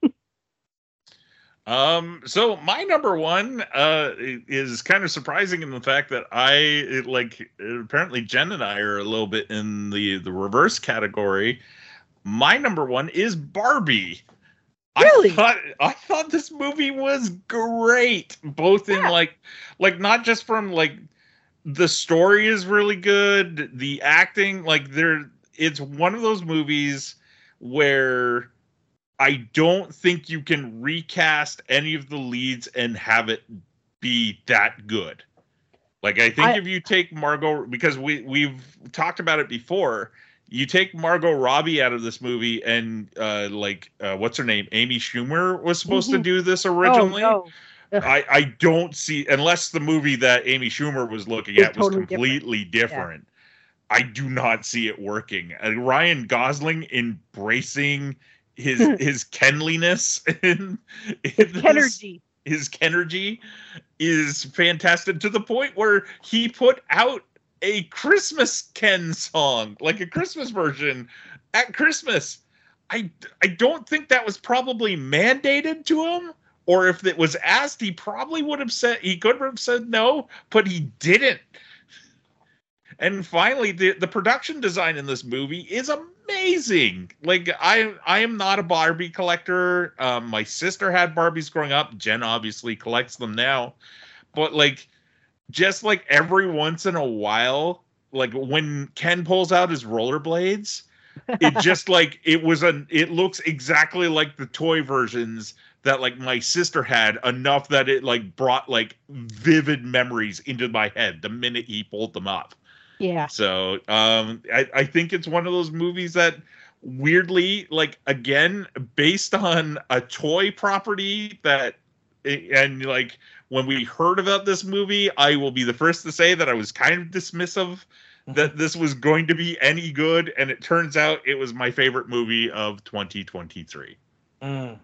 Um, so my number one uh is kind of surprising in the fact that I it, like apparently Jen and I are a little bit in the the reverse category. My number one is Barbie.
Really?
I thought I thought this movie was great, both in
Yeah.
like like not just from like the story is really good, the acting like there it's one of those movies where I don't think you can recast any of the leads and have it be that good. Like I think
I-
if you take Margot because we we've talked about it before, you take Margot Robbie out of this movie and uh like uh, what's her name? Amy Schumer was supposed to
Mhm.
do this originally.
Oh, no.
I, I don't see unless the movie that Amy Schumer was looking at was
totally different.
completely different. I do not see it working. Uh, Ryan Gosling embracing his his Kenliness in, in
It's
this-
Kenergy.
his Kenergy is fantastic to the point where he put out a Christmas Ken song, like a Christmas version at Christmas. I I don't think that was probably mandated to him, or if it was asked, he probably would have said he could have said no, but he didn't. And finally, the the production design in this movie is amazing. Like I I am not a Barbie collector. Um, my sister had Barbies growing up. Jen obviously collects them now, but like just like every once in a while, like when Ken pulls out his rollerblades, it just like it was a it looks exactly like the toy versions that like my sister had enough that it like brought like vivid memories into my head the minute he pulled them up.
Yeah.
So um I, I think it's one of those movies that weirdly, like again, based on a toy property that and like when we heard about this movie, I will be the first to say that I was kind of dismissive that this was going to be any good, and it turns out it was my favorite movie of 2023.
Mm.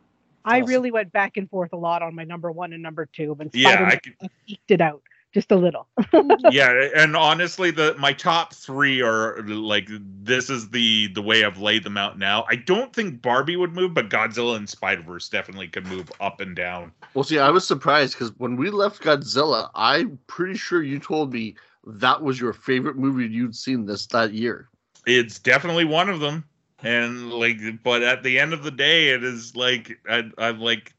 I
Awesome.
really went back and forth a lot on my number one and number two, but
Yeah,
Spider-Man
I could,
eked it out just a little.
yeah, and honestly, the my top three are like this is the the way I've laid them out now. I don't think Barbie would move, but Godzilla and Spider Verse definitely could move up and down.
Well, see, I was surprised because when we left Godzilla, I'm pretty sure you told me that was your favorite movie you'd seen this that year.
It's definitely one of them, and like, but at the end of the day, it is like I, I'm like.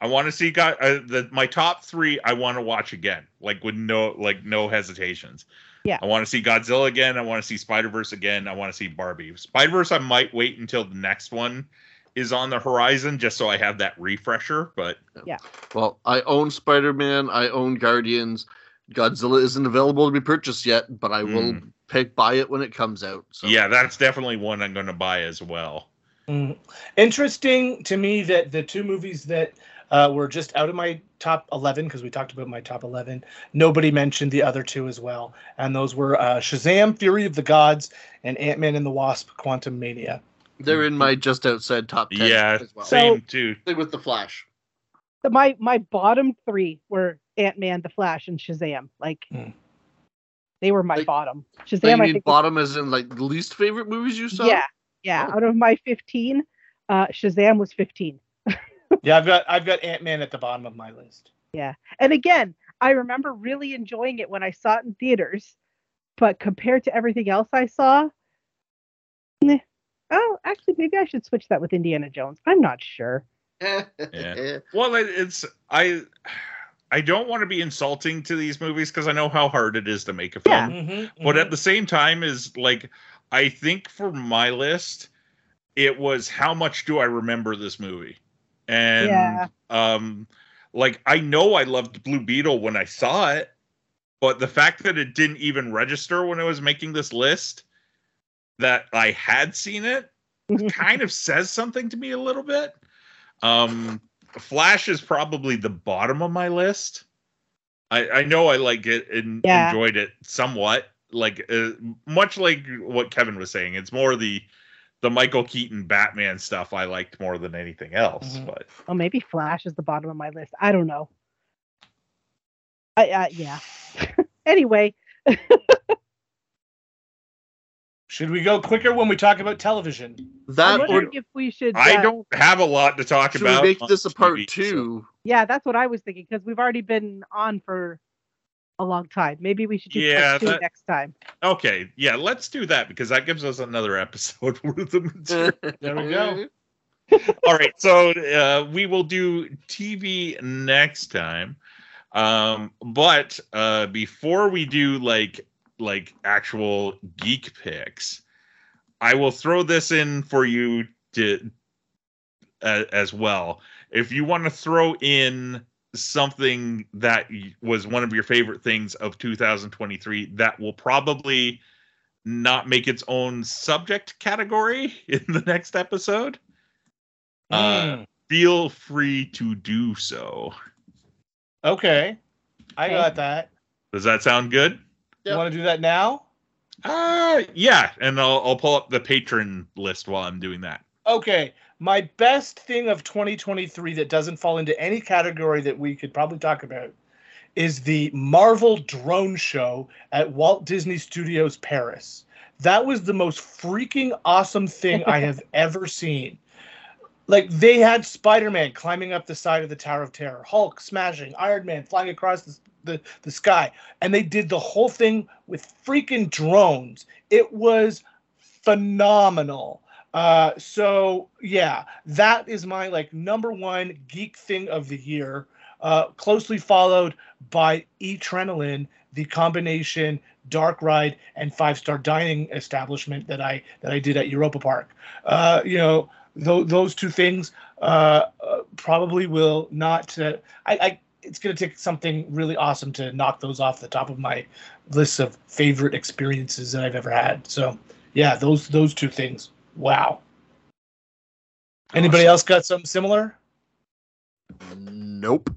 I want to see God. Uh, the my top three. I want to watch again, like with no like no hesitations.
Yeah.
I want to see Godzilla again. I want to see Spider Verse again. I want to see Barbie. Spider Verse. I might wait until the next one is on the horizon, just so I have that refresher. But yeah
Well, I own Spider Man, I own Guardians. Godzilla isn't available to be purchased yet, but I will pick buy it when it comes out. So
yeah, that's definitely one I'm going to buy as well.
Mm. Interesting to me that the two movies that uh, were just out of my top 11, because we talked about my top 11, nobody mentioned the other two as well. And those were uh, Shazam, Fury of the Gods, and Ant Man and the Wasp, Quantumania.
they're in my just outside top ten
Yeah,
as well.
So-
same too.
Same with the Flash.
So my my bottom three were Ant Man, The Flash, and Shazam. Like
Hmm.
They were my
Like-
bottom.
So
Shazam,
you
I
mean
think. was-
bottom as in like the least favorite movies you saw?
yeah, yeah.
Oh.
Out of my fifteen, uh, Shazam was fifteen.
Yeah, I've got I've got Ant Man at the bottom of my list.
Yeah, and again, I remember really enjoying it when I saw it in theaters, but compared to everything else I saw, meh. oh, actually, maybe I should switch that with Indiana Jones. I'm not sure.
yeah.
Well, it, it's I. I don't want to be insulting to these movies because I know how hard it is to make a film.
Yeah.
Mm-hmm,
But at the same time, is like I think for my list, it was how much do I remember this movie? And
Yeah.
um like I know I loved Blue Beetle when I saw it, but the fact that it didn't even register when I was making this list that I had seen it kind of says something to me a little bit. Um Flash is probably the bottom of my list. I, I know I like it and
Yeah.
enjoyed it somewhat. Like uh, much like what Kevin was saying, it's more the the Michael Keaton Batman stuff I liked more than anything else.
Mhm.
But
Oh, maybe Flash is the bottom of my list. I don't know. I uh, yeah. anyway,
Should we go quicker when we talk about television?
I'm
That or
if we should.
I
uh,
don't have a lot to talk about.
should
about.
we make this a part
TV, so-
two?
Yeah, that's what I was thinking because we've already been on for a long time. Maybe we should do
Yeah,
part two
that-
next time.
Okay, yeah, let's do that because that gives us another episode worth of material.
There we go.
All right, so uh, we will do TV next time. Um, but uh, before we do like like actual geek picks, I will throw this in for you to uh, as well. If you want to throw in something that was one of your favorite things of 2023 that will probably not make its own subject category in the next episode uh,
Mm,
feel free to do so.
okay. I got that.
Does that sound good?
Yep.
You want to do that now?
Uh yeah, and I'll I'll pull up the patron list while I'm doing that.
Okay. My best thing of 2023 that doesn't fall into any category that we could probably talk about is the Marvel drone show at Walt Disney Studios Paris. That was the most freaking awesome thing I have ever seen. Like they had Spider-Man climbing up the side of the Tower of Terror, Hulk smashing, Iron Man flying across the, the, the sky, and they did the whole thing with freaking drones. It was phenomenal. Uh, so yeah, that is my like number one geek thing of the year. Uh, closely followed by Eatrenalin, the combination dark ride and five star dining establishment that I that I did at Europa Park. Uh, you know, th- those two things uh, uh, probably will not. Uh, I, I it's going to take something really awesome to knock those off the top of my list of favorite experiences that I've ever had. So yeah, those those two things. Wow. Anybody else got something similar?
Nope.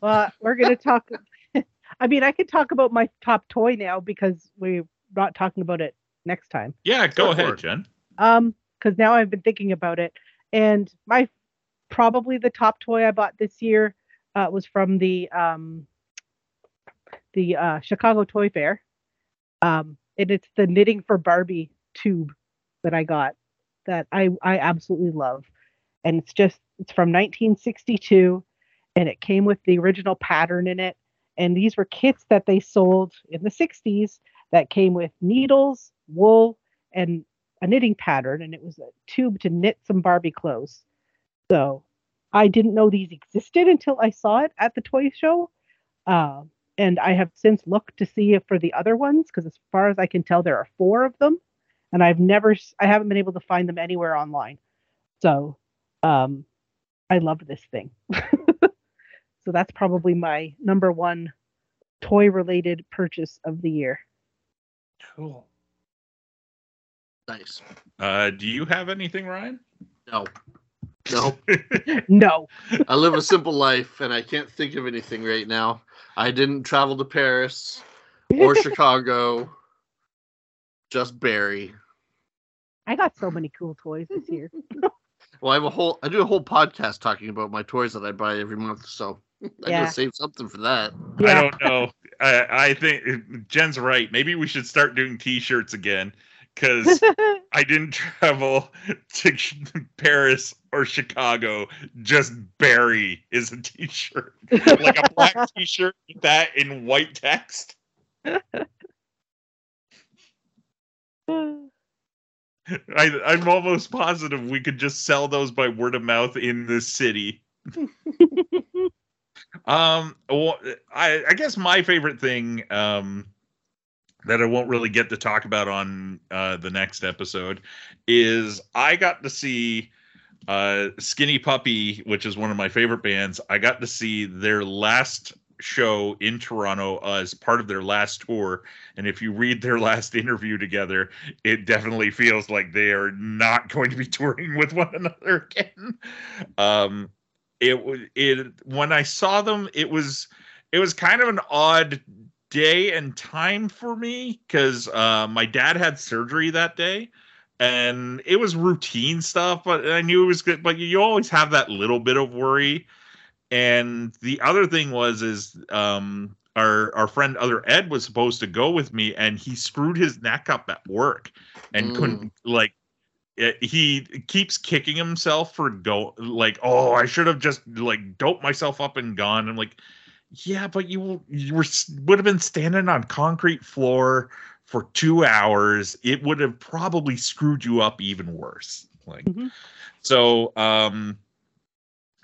Well, we're gonna talk. I mean, I could talk about my top toy now because we're not talking about it next time.
Yeah, go
Go
ahead. Jen.
Um, because now I've been thinking about it, and my probably the top toy I bought this year uh, was from the um the uh, Chicago Toy Fair. Um, and it's the knitting for Barbie tube that I got that I I absolutely love, and it's just it's from 1962, and it came with the original pattern in it, and these were kits that they sold in the 60s that came with needles, wool, and a knitting pattern, and it was a tube to knit some Barbie clothes. So I didn't know these existed until I saw it at the toy show. Uh, and I have since looked to see if for the other ones, because as far as I can tell, there are four of them, and I've never, I haven't been able to find them anywhere online. So, um, I love this thing. so that's probably my number one toy-related purchase of the year.
Cool.
Nice.
Uh, do you have anything, Ryan?
No. No.
No,
I live a simple life and I can't think of anything right now. I didn't travel to Paris or Chicago. Just Barrie.
I got so many cool toys this year.
Well, I have a whole I do a whole podcast talking about my toys that I buy every month, so I
Yeah.
gotta save something for that.
I don't know. I, I think Jen's right. Maybe we should start doing T-shirts again because I didn't travel to Paris or Chicago. Just Barrie is a T-shirt, like a black T-shirt with that in white text. I, I'm almost positive we could just sell those by word of mouth in this city. Um, well, I, I guess my favorite thing, um, that I won't really get to talk about on uh, the next episode is I got to see uh, Skinny Puppy, which is one of my favorite bands. I got to see their last show in Toronto as part of their last tour. And if you read their last interview together, it definitely feels like they are not going to be touring with one another again. Um, it it when I saw them, it was it was kind of an odd day and time for me because uh, my dad had surgery that day and it was routine stuff but i knew it was good but you always have that little bit of worry and the other thing was is um our our friend other ed was supposed to go with me and he screwed his neck up at work and
Mm.
couldn't like it, he keeps kicking himself for go like oh i should have just like doped myself up and gone i'm like yeah but you you were would have been standing on concrete floor for two hours it would have probably screwed you up even worse like
Mhm.
so um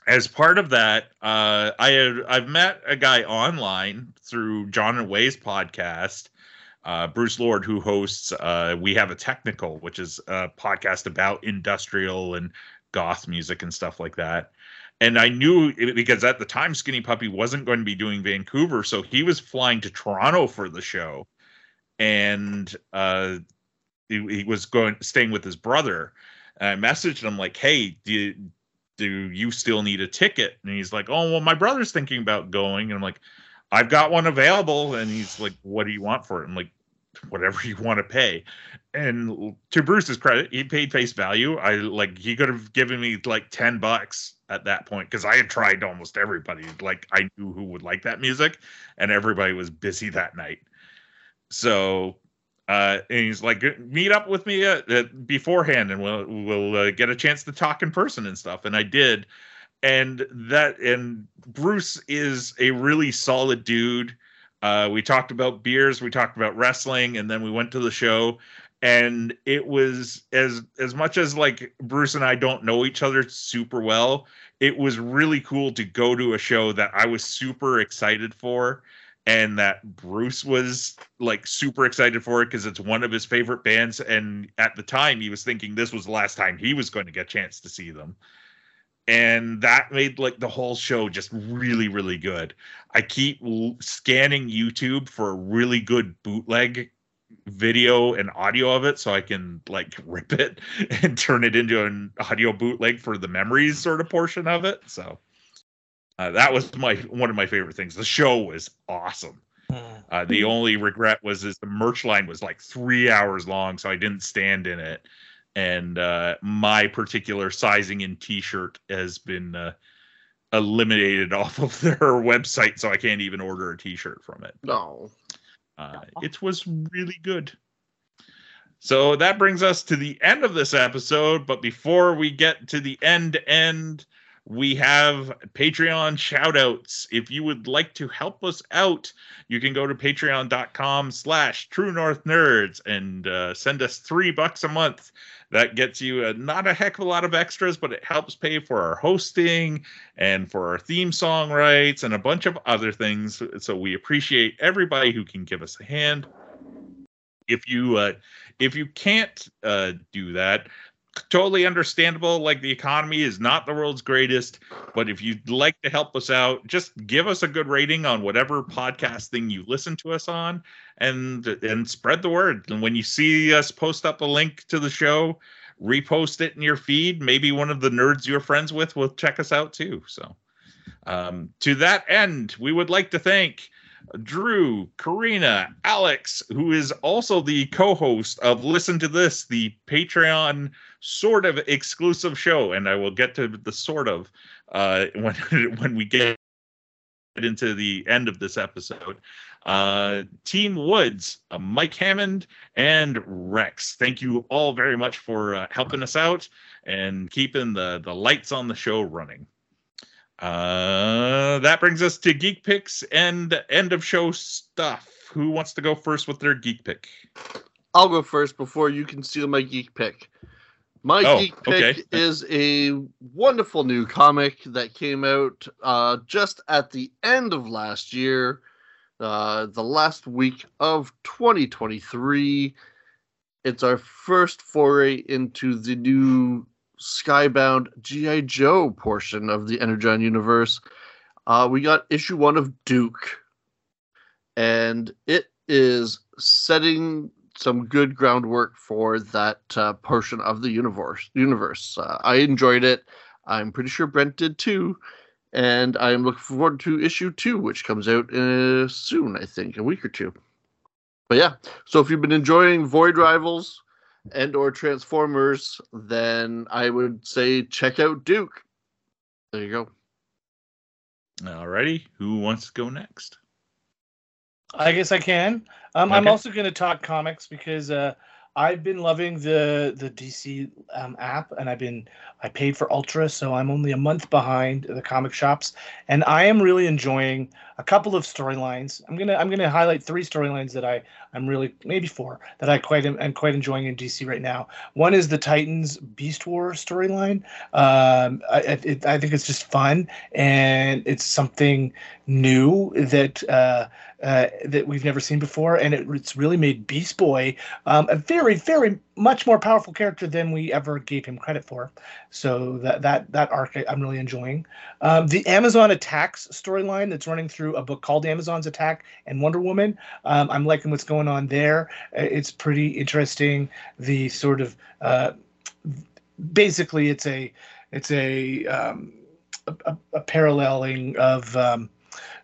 as part of that uh i had i've met a guy online through john and way's podcast uh, Bruce Lord, who hosts uh, We Have a Technical, which is a podcast about industrial and goth music and stuff like that. And I knew it because at the time Skinny Puppy wasn't going to be doing Vancouver, so he was flying to Toronto for the show, and uh, he, he was going staying with his brother. And I messaged him like, "Hey, do you, do you still need a ticket?" And he's like, "Oh, well, my brother's thinking about going." And I'm like, "I've got one available." And he's like, "What do you want for it?" I'm like, "Whatever you want to pay." And to Bruce's credit, he paid face value. I like he could have given me like ten bucks at that point because I had tried almost everybody. Like I knew who would like that music, and everybody was busy that night. So uh, and he's like, meet up with me uh, uh, beforehand, and we'll we'll uh, get a chance to talk in person and stuff. And I did, and that and Bruce is a really solid dude. Uh, we talked about beers, we talked about wrestling, and then we went to the show. And it was as as much as like Bruce and I don't know each other super well. It was really cool to go to a show that I was super excited for and that Bruce was like super excited for it because it's one of his favorite bands. And at the time, he was thinking this was the last time he was going to get a chance to see them. And that made like the whole show just really, really good. I keep l- scanning YouTube for a really good bootleg video and audio of it so I can like rip it and turn it into an audio bootleg for the memories sort of portion of it. So uh, that was my one of my favorite things. The show was awesome. Uh, the only regret was is the merch line was like three hours long, so I didn't stand in it. And uh, my particular sizing in T-shirt has been uh, eliminated off of their website, so I can't even order a T-shirt from it.
No.
Uh, it was really good. So that brings us to the end of this episode. But before we get to the end, end, we have Patreon shout outs. If you would like to help us out, you can go to patreon.com slash true north nerds and uh, send us three bucks a month. That gets you uh, not a heck of a lot of extras, but it helps pay for our hosting and for our theme song rights and a bunch of other things. So we appreciate everybody who can give us a hand. If you uh, if you can't uh, do that, totally understandable. Like the economy is not the world's greatest, but if you'd like to help us out, just give us a good rating on whatever podcast thing you listen to us on, and and spread the word. And when you see us post up a link to the show, repost it in your feed. Maybe one of the nerds you're friends with will check us out too. So, um, to that end, we would like to thank. Drew, Karina, Alex, who is also the co-host of Listen to This, the Patreon sort of exclusive show, and I will get to the sort of uh, when when we get into the end of this episode. Uh, Team Woods, uh, Mike Hammond, and Rex. Thank you all very much for uh, helping us out and keeping the the lights on the show running. Uh, that brings us to geek picks and end of show stuff. Who wants to go first with their geek pick?
I'll go first before you can steal my geek pick. My
Oh,
geek pick
okay.
is a wonderful new comic that came out uh, just at the end of last year uh, the last week of 2023. It's our first foray into the new Skybound G.I. Joe portion of the Energon universe. Uh, we got issue one of Duke, and it is setting some good groundwork for that uh, portion of the universe. Universe. Uh, I enjoyed it. I'm pretty sure Brent did too, and I'm looking forward to issue two, which comes out uh, soon. I think a week or two. But yeah, so if you've been enjoying Void Rivals and or Transformers, then I would say check out Duke. There you go.
Alrighty, who wants to go next?
I guess I can. Um, I'm also going to talk comics because uh, I've been loving the the DC um, app, and I've been I paid for Ultra, so I'm only a month behind the comic shops, and I am really enjoying a couple of storylines. I'm gonna I'm gonna highlight three storylines that I I'm really maybe four that I quite am, am quite enjoying in DC right now. One is the Titans Beast World storyline. Um, I, it, I think it's just fun, and it's something new that. Uh, uh, that we've never seen before, and it, it's really made Beast Boy um, a very, very much more powerful character than we ever gave him credit for. So that that that arc I'm really enjoying. Um, the Amazon Attacks storyline that's running through a book called Amazon's Attack and Wonder Woman. Um, I'm liking what's going on there. Uh, It's pretty interesting. The sort of uh, basically it's a it's a um, a, a, a paralleling of um,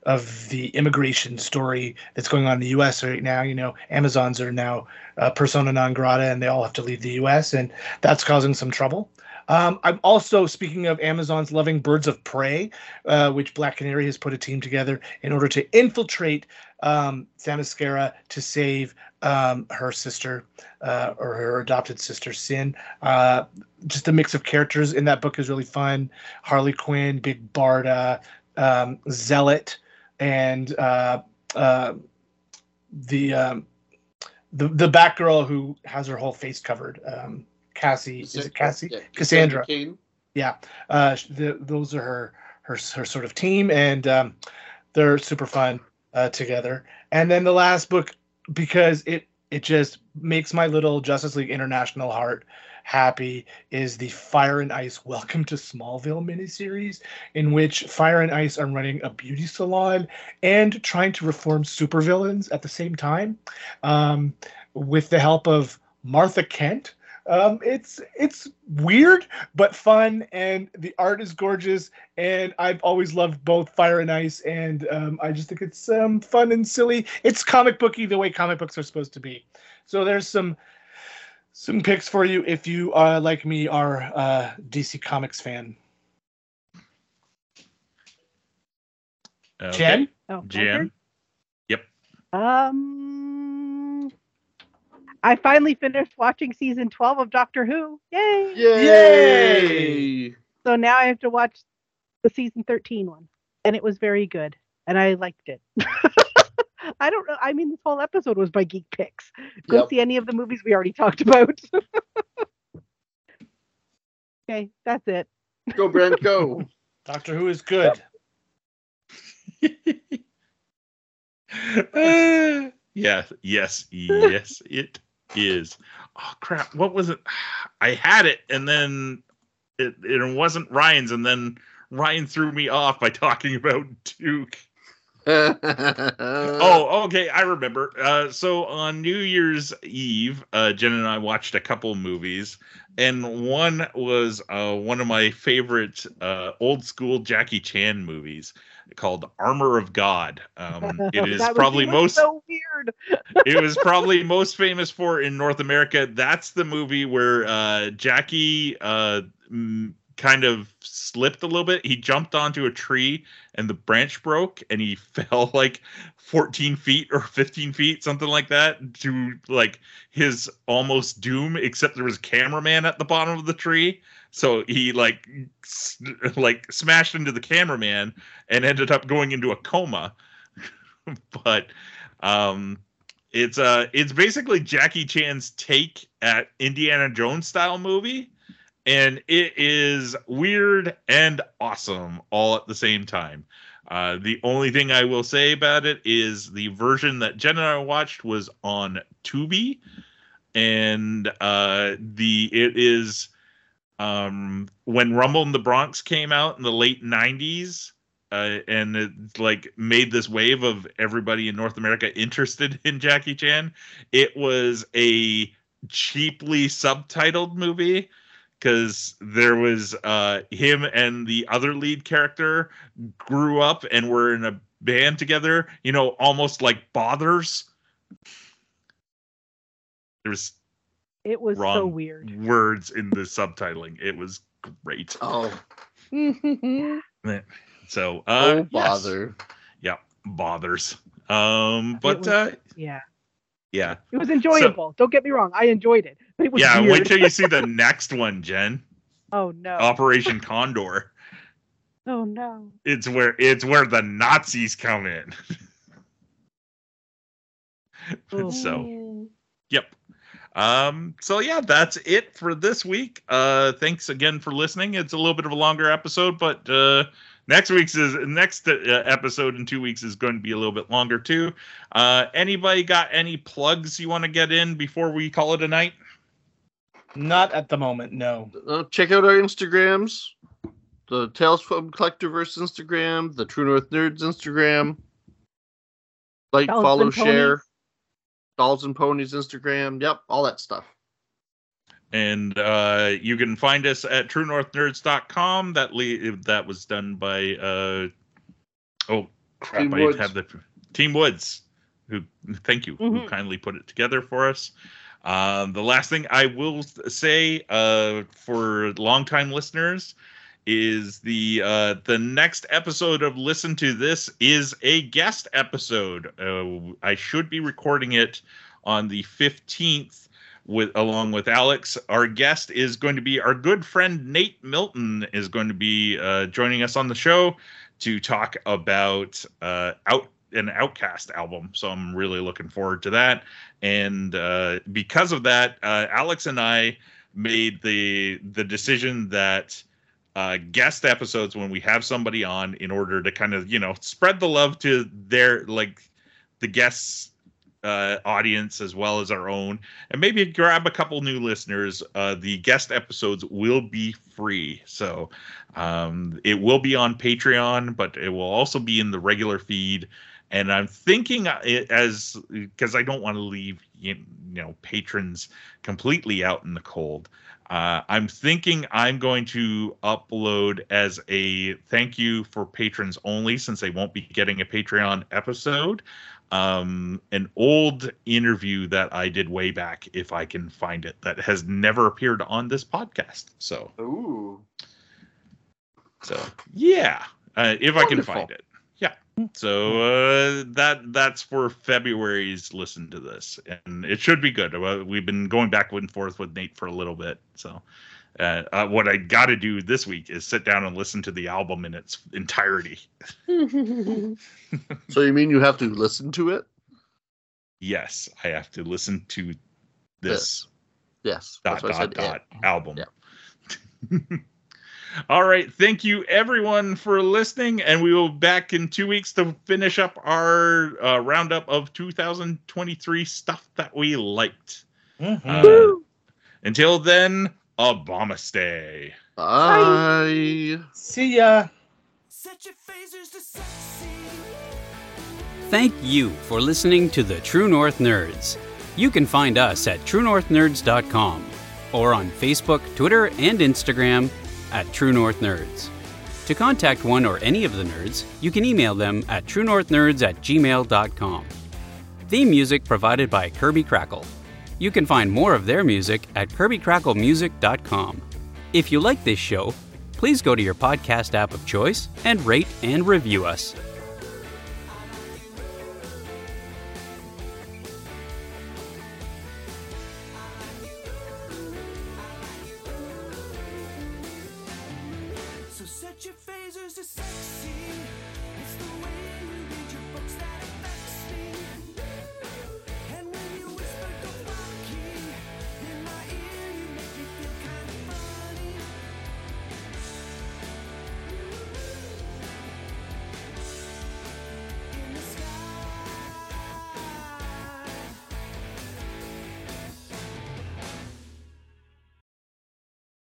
of the immigration story that's going on in the U.S. right now. You know, Amazons are now uh, persona non grata, and they all have to leave the U.S., and that's causing some trouble. Um, I'm also speaking of Amazon's loving Birds of Prey, uh, which Black Canary has put a team together in order to infiltrate um, to save um, her sister uh, or her adopted sister Sin. Uh, just a mix of characters in that book is really fun. Harley Quinn, Big Barda, um, Zealot, and uh, uh, the um, the the Batgirl who has her whole face covered. Um, Cassie, is it Cassie?
Yeah,
Cassandra.
Cain.
Yeah, uh, the, those are her her her sort of team, and um, they're super fun uh, together. And then the last book, because it it just makes my little Justice League International heart happy, is the Fire and Ice Welcome to Smallville miniseries, in which Fire and Ice are running a beauty salon and trying to reform supervillains at the same time, um, with the help of Martha Kent. Um, it's it's weird but fun, and the art is gorgeous. And I've always loved both Fire and Ice, and um, I just think it's um, fun and silly. It's comic booky the way comic books are supposed to be. So there's some some picks for you if you uh, like me are a DC Comics fan.
Okay.
Jen,
Oh, my
Jen.
turn? Um, I finally finished watching season 12 of Doctor Who. Yay!
Yay! Yay!
So now I have to watch the season 13 one, and it was very good, and I liked it. I don't know. I mean, this whole episode was by Geek Picks. Go
Yep.
see any of the movies we already talked about. okay, that's it.
Go, Brent, go.
Doctor Who is good.
Uh, yes, yes, yes, it is. Oh crap! What was it? I had it, and then it it wasn't Ryan's, and then Ryan threw me off by talking about Duke.
oh,
okay, I remember. Uh, so on New Year's Eve, uh, Jen and I watched a couple movies, and one was uh, one of my favorite uh, old school Jackie Chan movies called Armor of God. Um, it is probably most
so weird.
it was probably most famous for in North America. That's the movie where uh, Jackie uh, mm, kind of slipped a little bit. He jumped onto a tree and the branch broke and he fell like 14 feet or 15 feet, something like that, to like his almost doom, except there was a cameraman at the bottom of the tree. So he like like smashed into the cameraman and ended up going into a coma. but um it's uh it's basically Jackie Chan's take at Indiana Jones style movie and it is weird and awesome all at the same time. Uh, the only thing I will say about it is the version that Jen and I watched was on Tubi, and uh, the it is um, when Rumble in the Bronx came out in the late '90s. Uh, and it like made this wave of everybody in North America interested in Jackie Chan. It was a cheaply subtitled movie because there was uh, him and the other lead character grew up and were in a band together. You know, almost like Bothers. There's
It was so weird.
words in the subtitling. It was great.
Oh,
So, uh,
oh
yes.
bother.
Yeah, bothers. Um, but
was-
uh,
yeah.
yeah,
It was enjoyable. Don't get me wrong. I enjoyed it. But it was
yeah.
weird.
Wait till you see the next one, Jen.
oh no.
Operation Condor.
Oh no.
It's where it's where the Nazis come in. So, yep. Um, so yeah, that's it for this week. Uh, thanks again for listening. It's a little bit of a longer episode, but uh, next week's is next uh, episode in two weeks is going to be a little bit longer too. Uh, anybody got any plugs you want to get in before we call it a night?
Not at the moment, no.
Uh, check out our Instagrams. The Tales from Collectorverse Instagram, the True North Nerds Instagram. Like,
Dolls
follow, share.
Ponies.
Dolls and Ponies Instagram. Yep, all that stuff.
And uh, you can find us at truenorthnerds.com. That le- that was done by uh, oh crap,
Team
I
Woods.
have the Team Woods. Who thank you, who
Mhm.
kindly put it together for us. Um, the last thing I will say uh, for longtime listeners is the uh, the next episode of Listen to This is a guest episode. Uh, I should be recording it on the fifteenth with along with Alex. Our guest is going to be our good friend Nate Milton is going to be uh, joining us on the show to talk about uh, out an OutKast album. So I'm really looking forward to that. And uh, because of that, uh, Alex and I made the the decision that uh, guest episodes when we have somebody on in order to kind of you know spread the love to their like the guests uh, audience as well as our own. And maybe grab a couple new listeners. Uh, the guest episodes will be free. So um, it will be on patreon but it will also be in the regular feed. And i'm thinking uh, it as because i don't want to leave you know patrons completely out in the cold uh, I'm thinking I'm going to upload as a thank you for patrons only, since they won't be getting a Patreon episode, um, an old interview that I did way back, if I can find it, that has never appeared on this podcast. So,
Ooh.
so yeah, uh, if I can find it. So uh, that that's for February's listen to this, and it should be good. We've been going back and forth with Nate for a little bit, so. Uh, uh, what I got to do this week is sit down and listen to the album in its entirety.
So you mean you have to listen to it?
Yes, I have to listen to this
Yes.
dot
why I
dot dot
it.
album.
Yeah.
All right, thank you everyone for listening, and we will be back in two weeks to finish up our uh, roundup of 2023 stuff that we liked.
Mhm.
Uh, until then, Obama stay.
Bye.
See ya.
Set your phasers to.
Thank you for listening to the True North Nerds. You can find us at truenorthnerds.com or on Facebook, Twitter, and Instagram at True North Nerds. To contact one or any of the nerds, you can email them at truenorthnerds at gmail.com. Theme music provided by Kirby Krackle. You can find more of their music at kirbykracklemusic.com. If you like this show, please go to your podcast app of choice and rate and review us.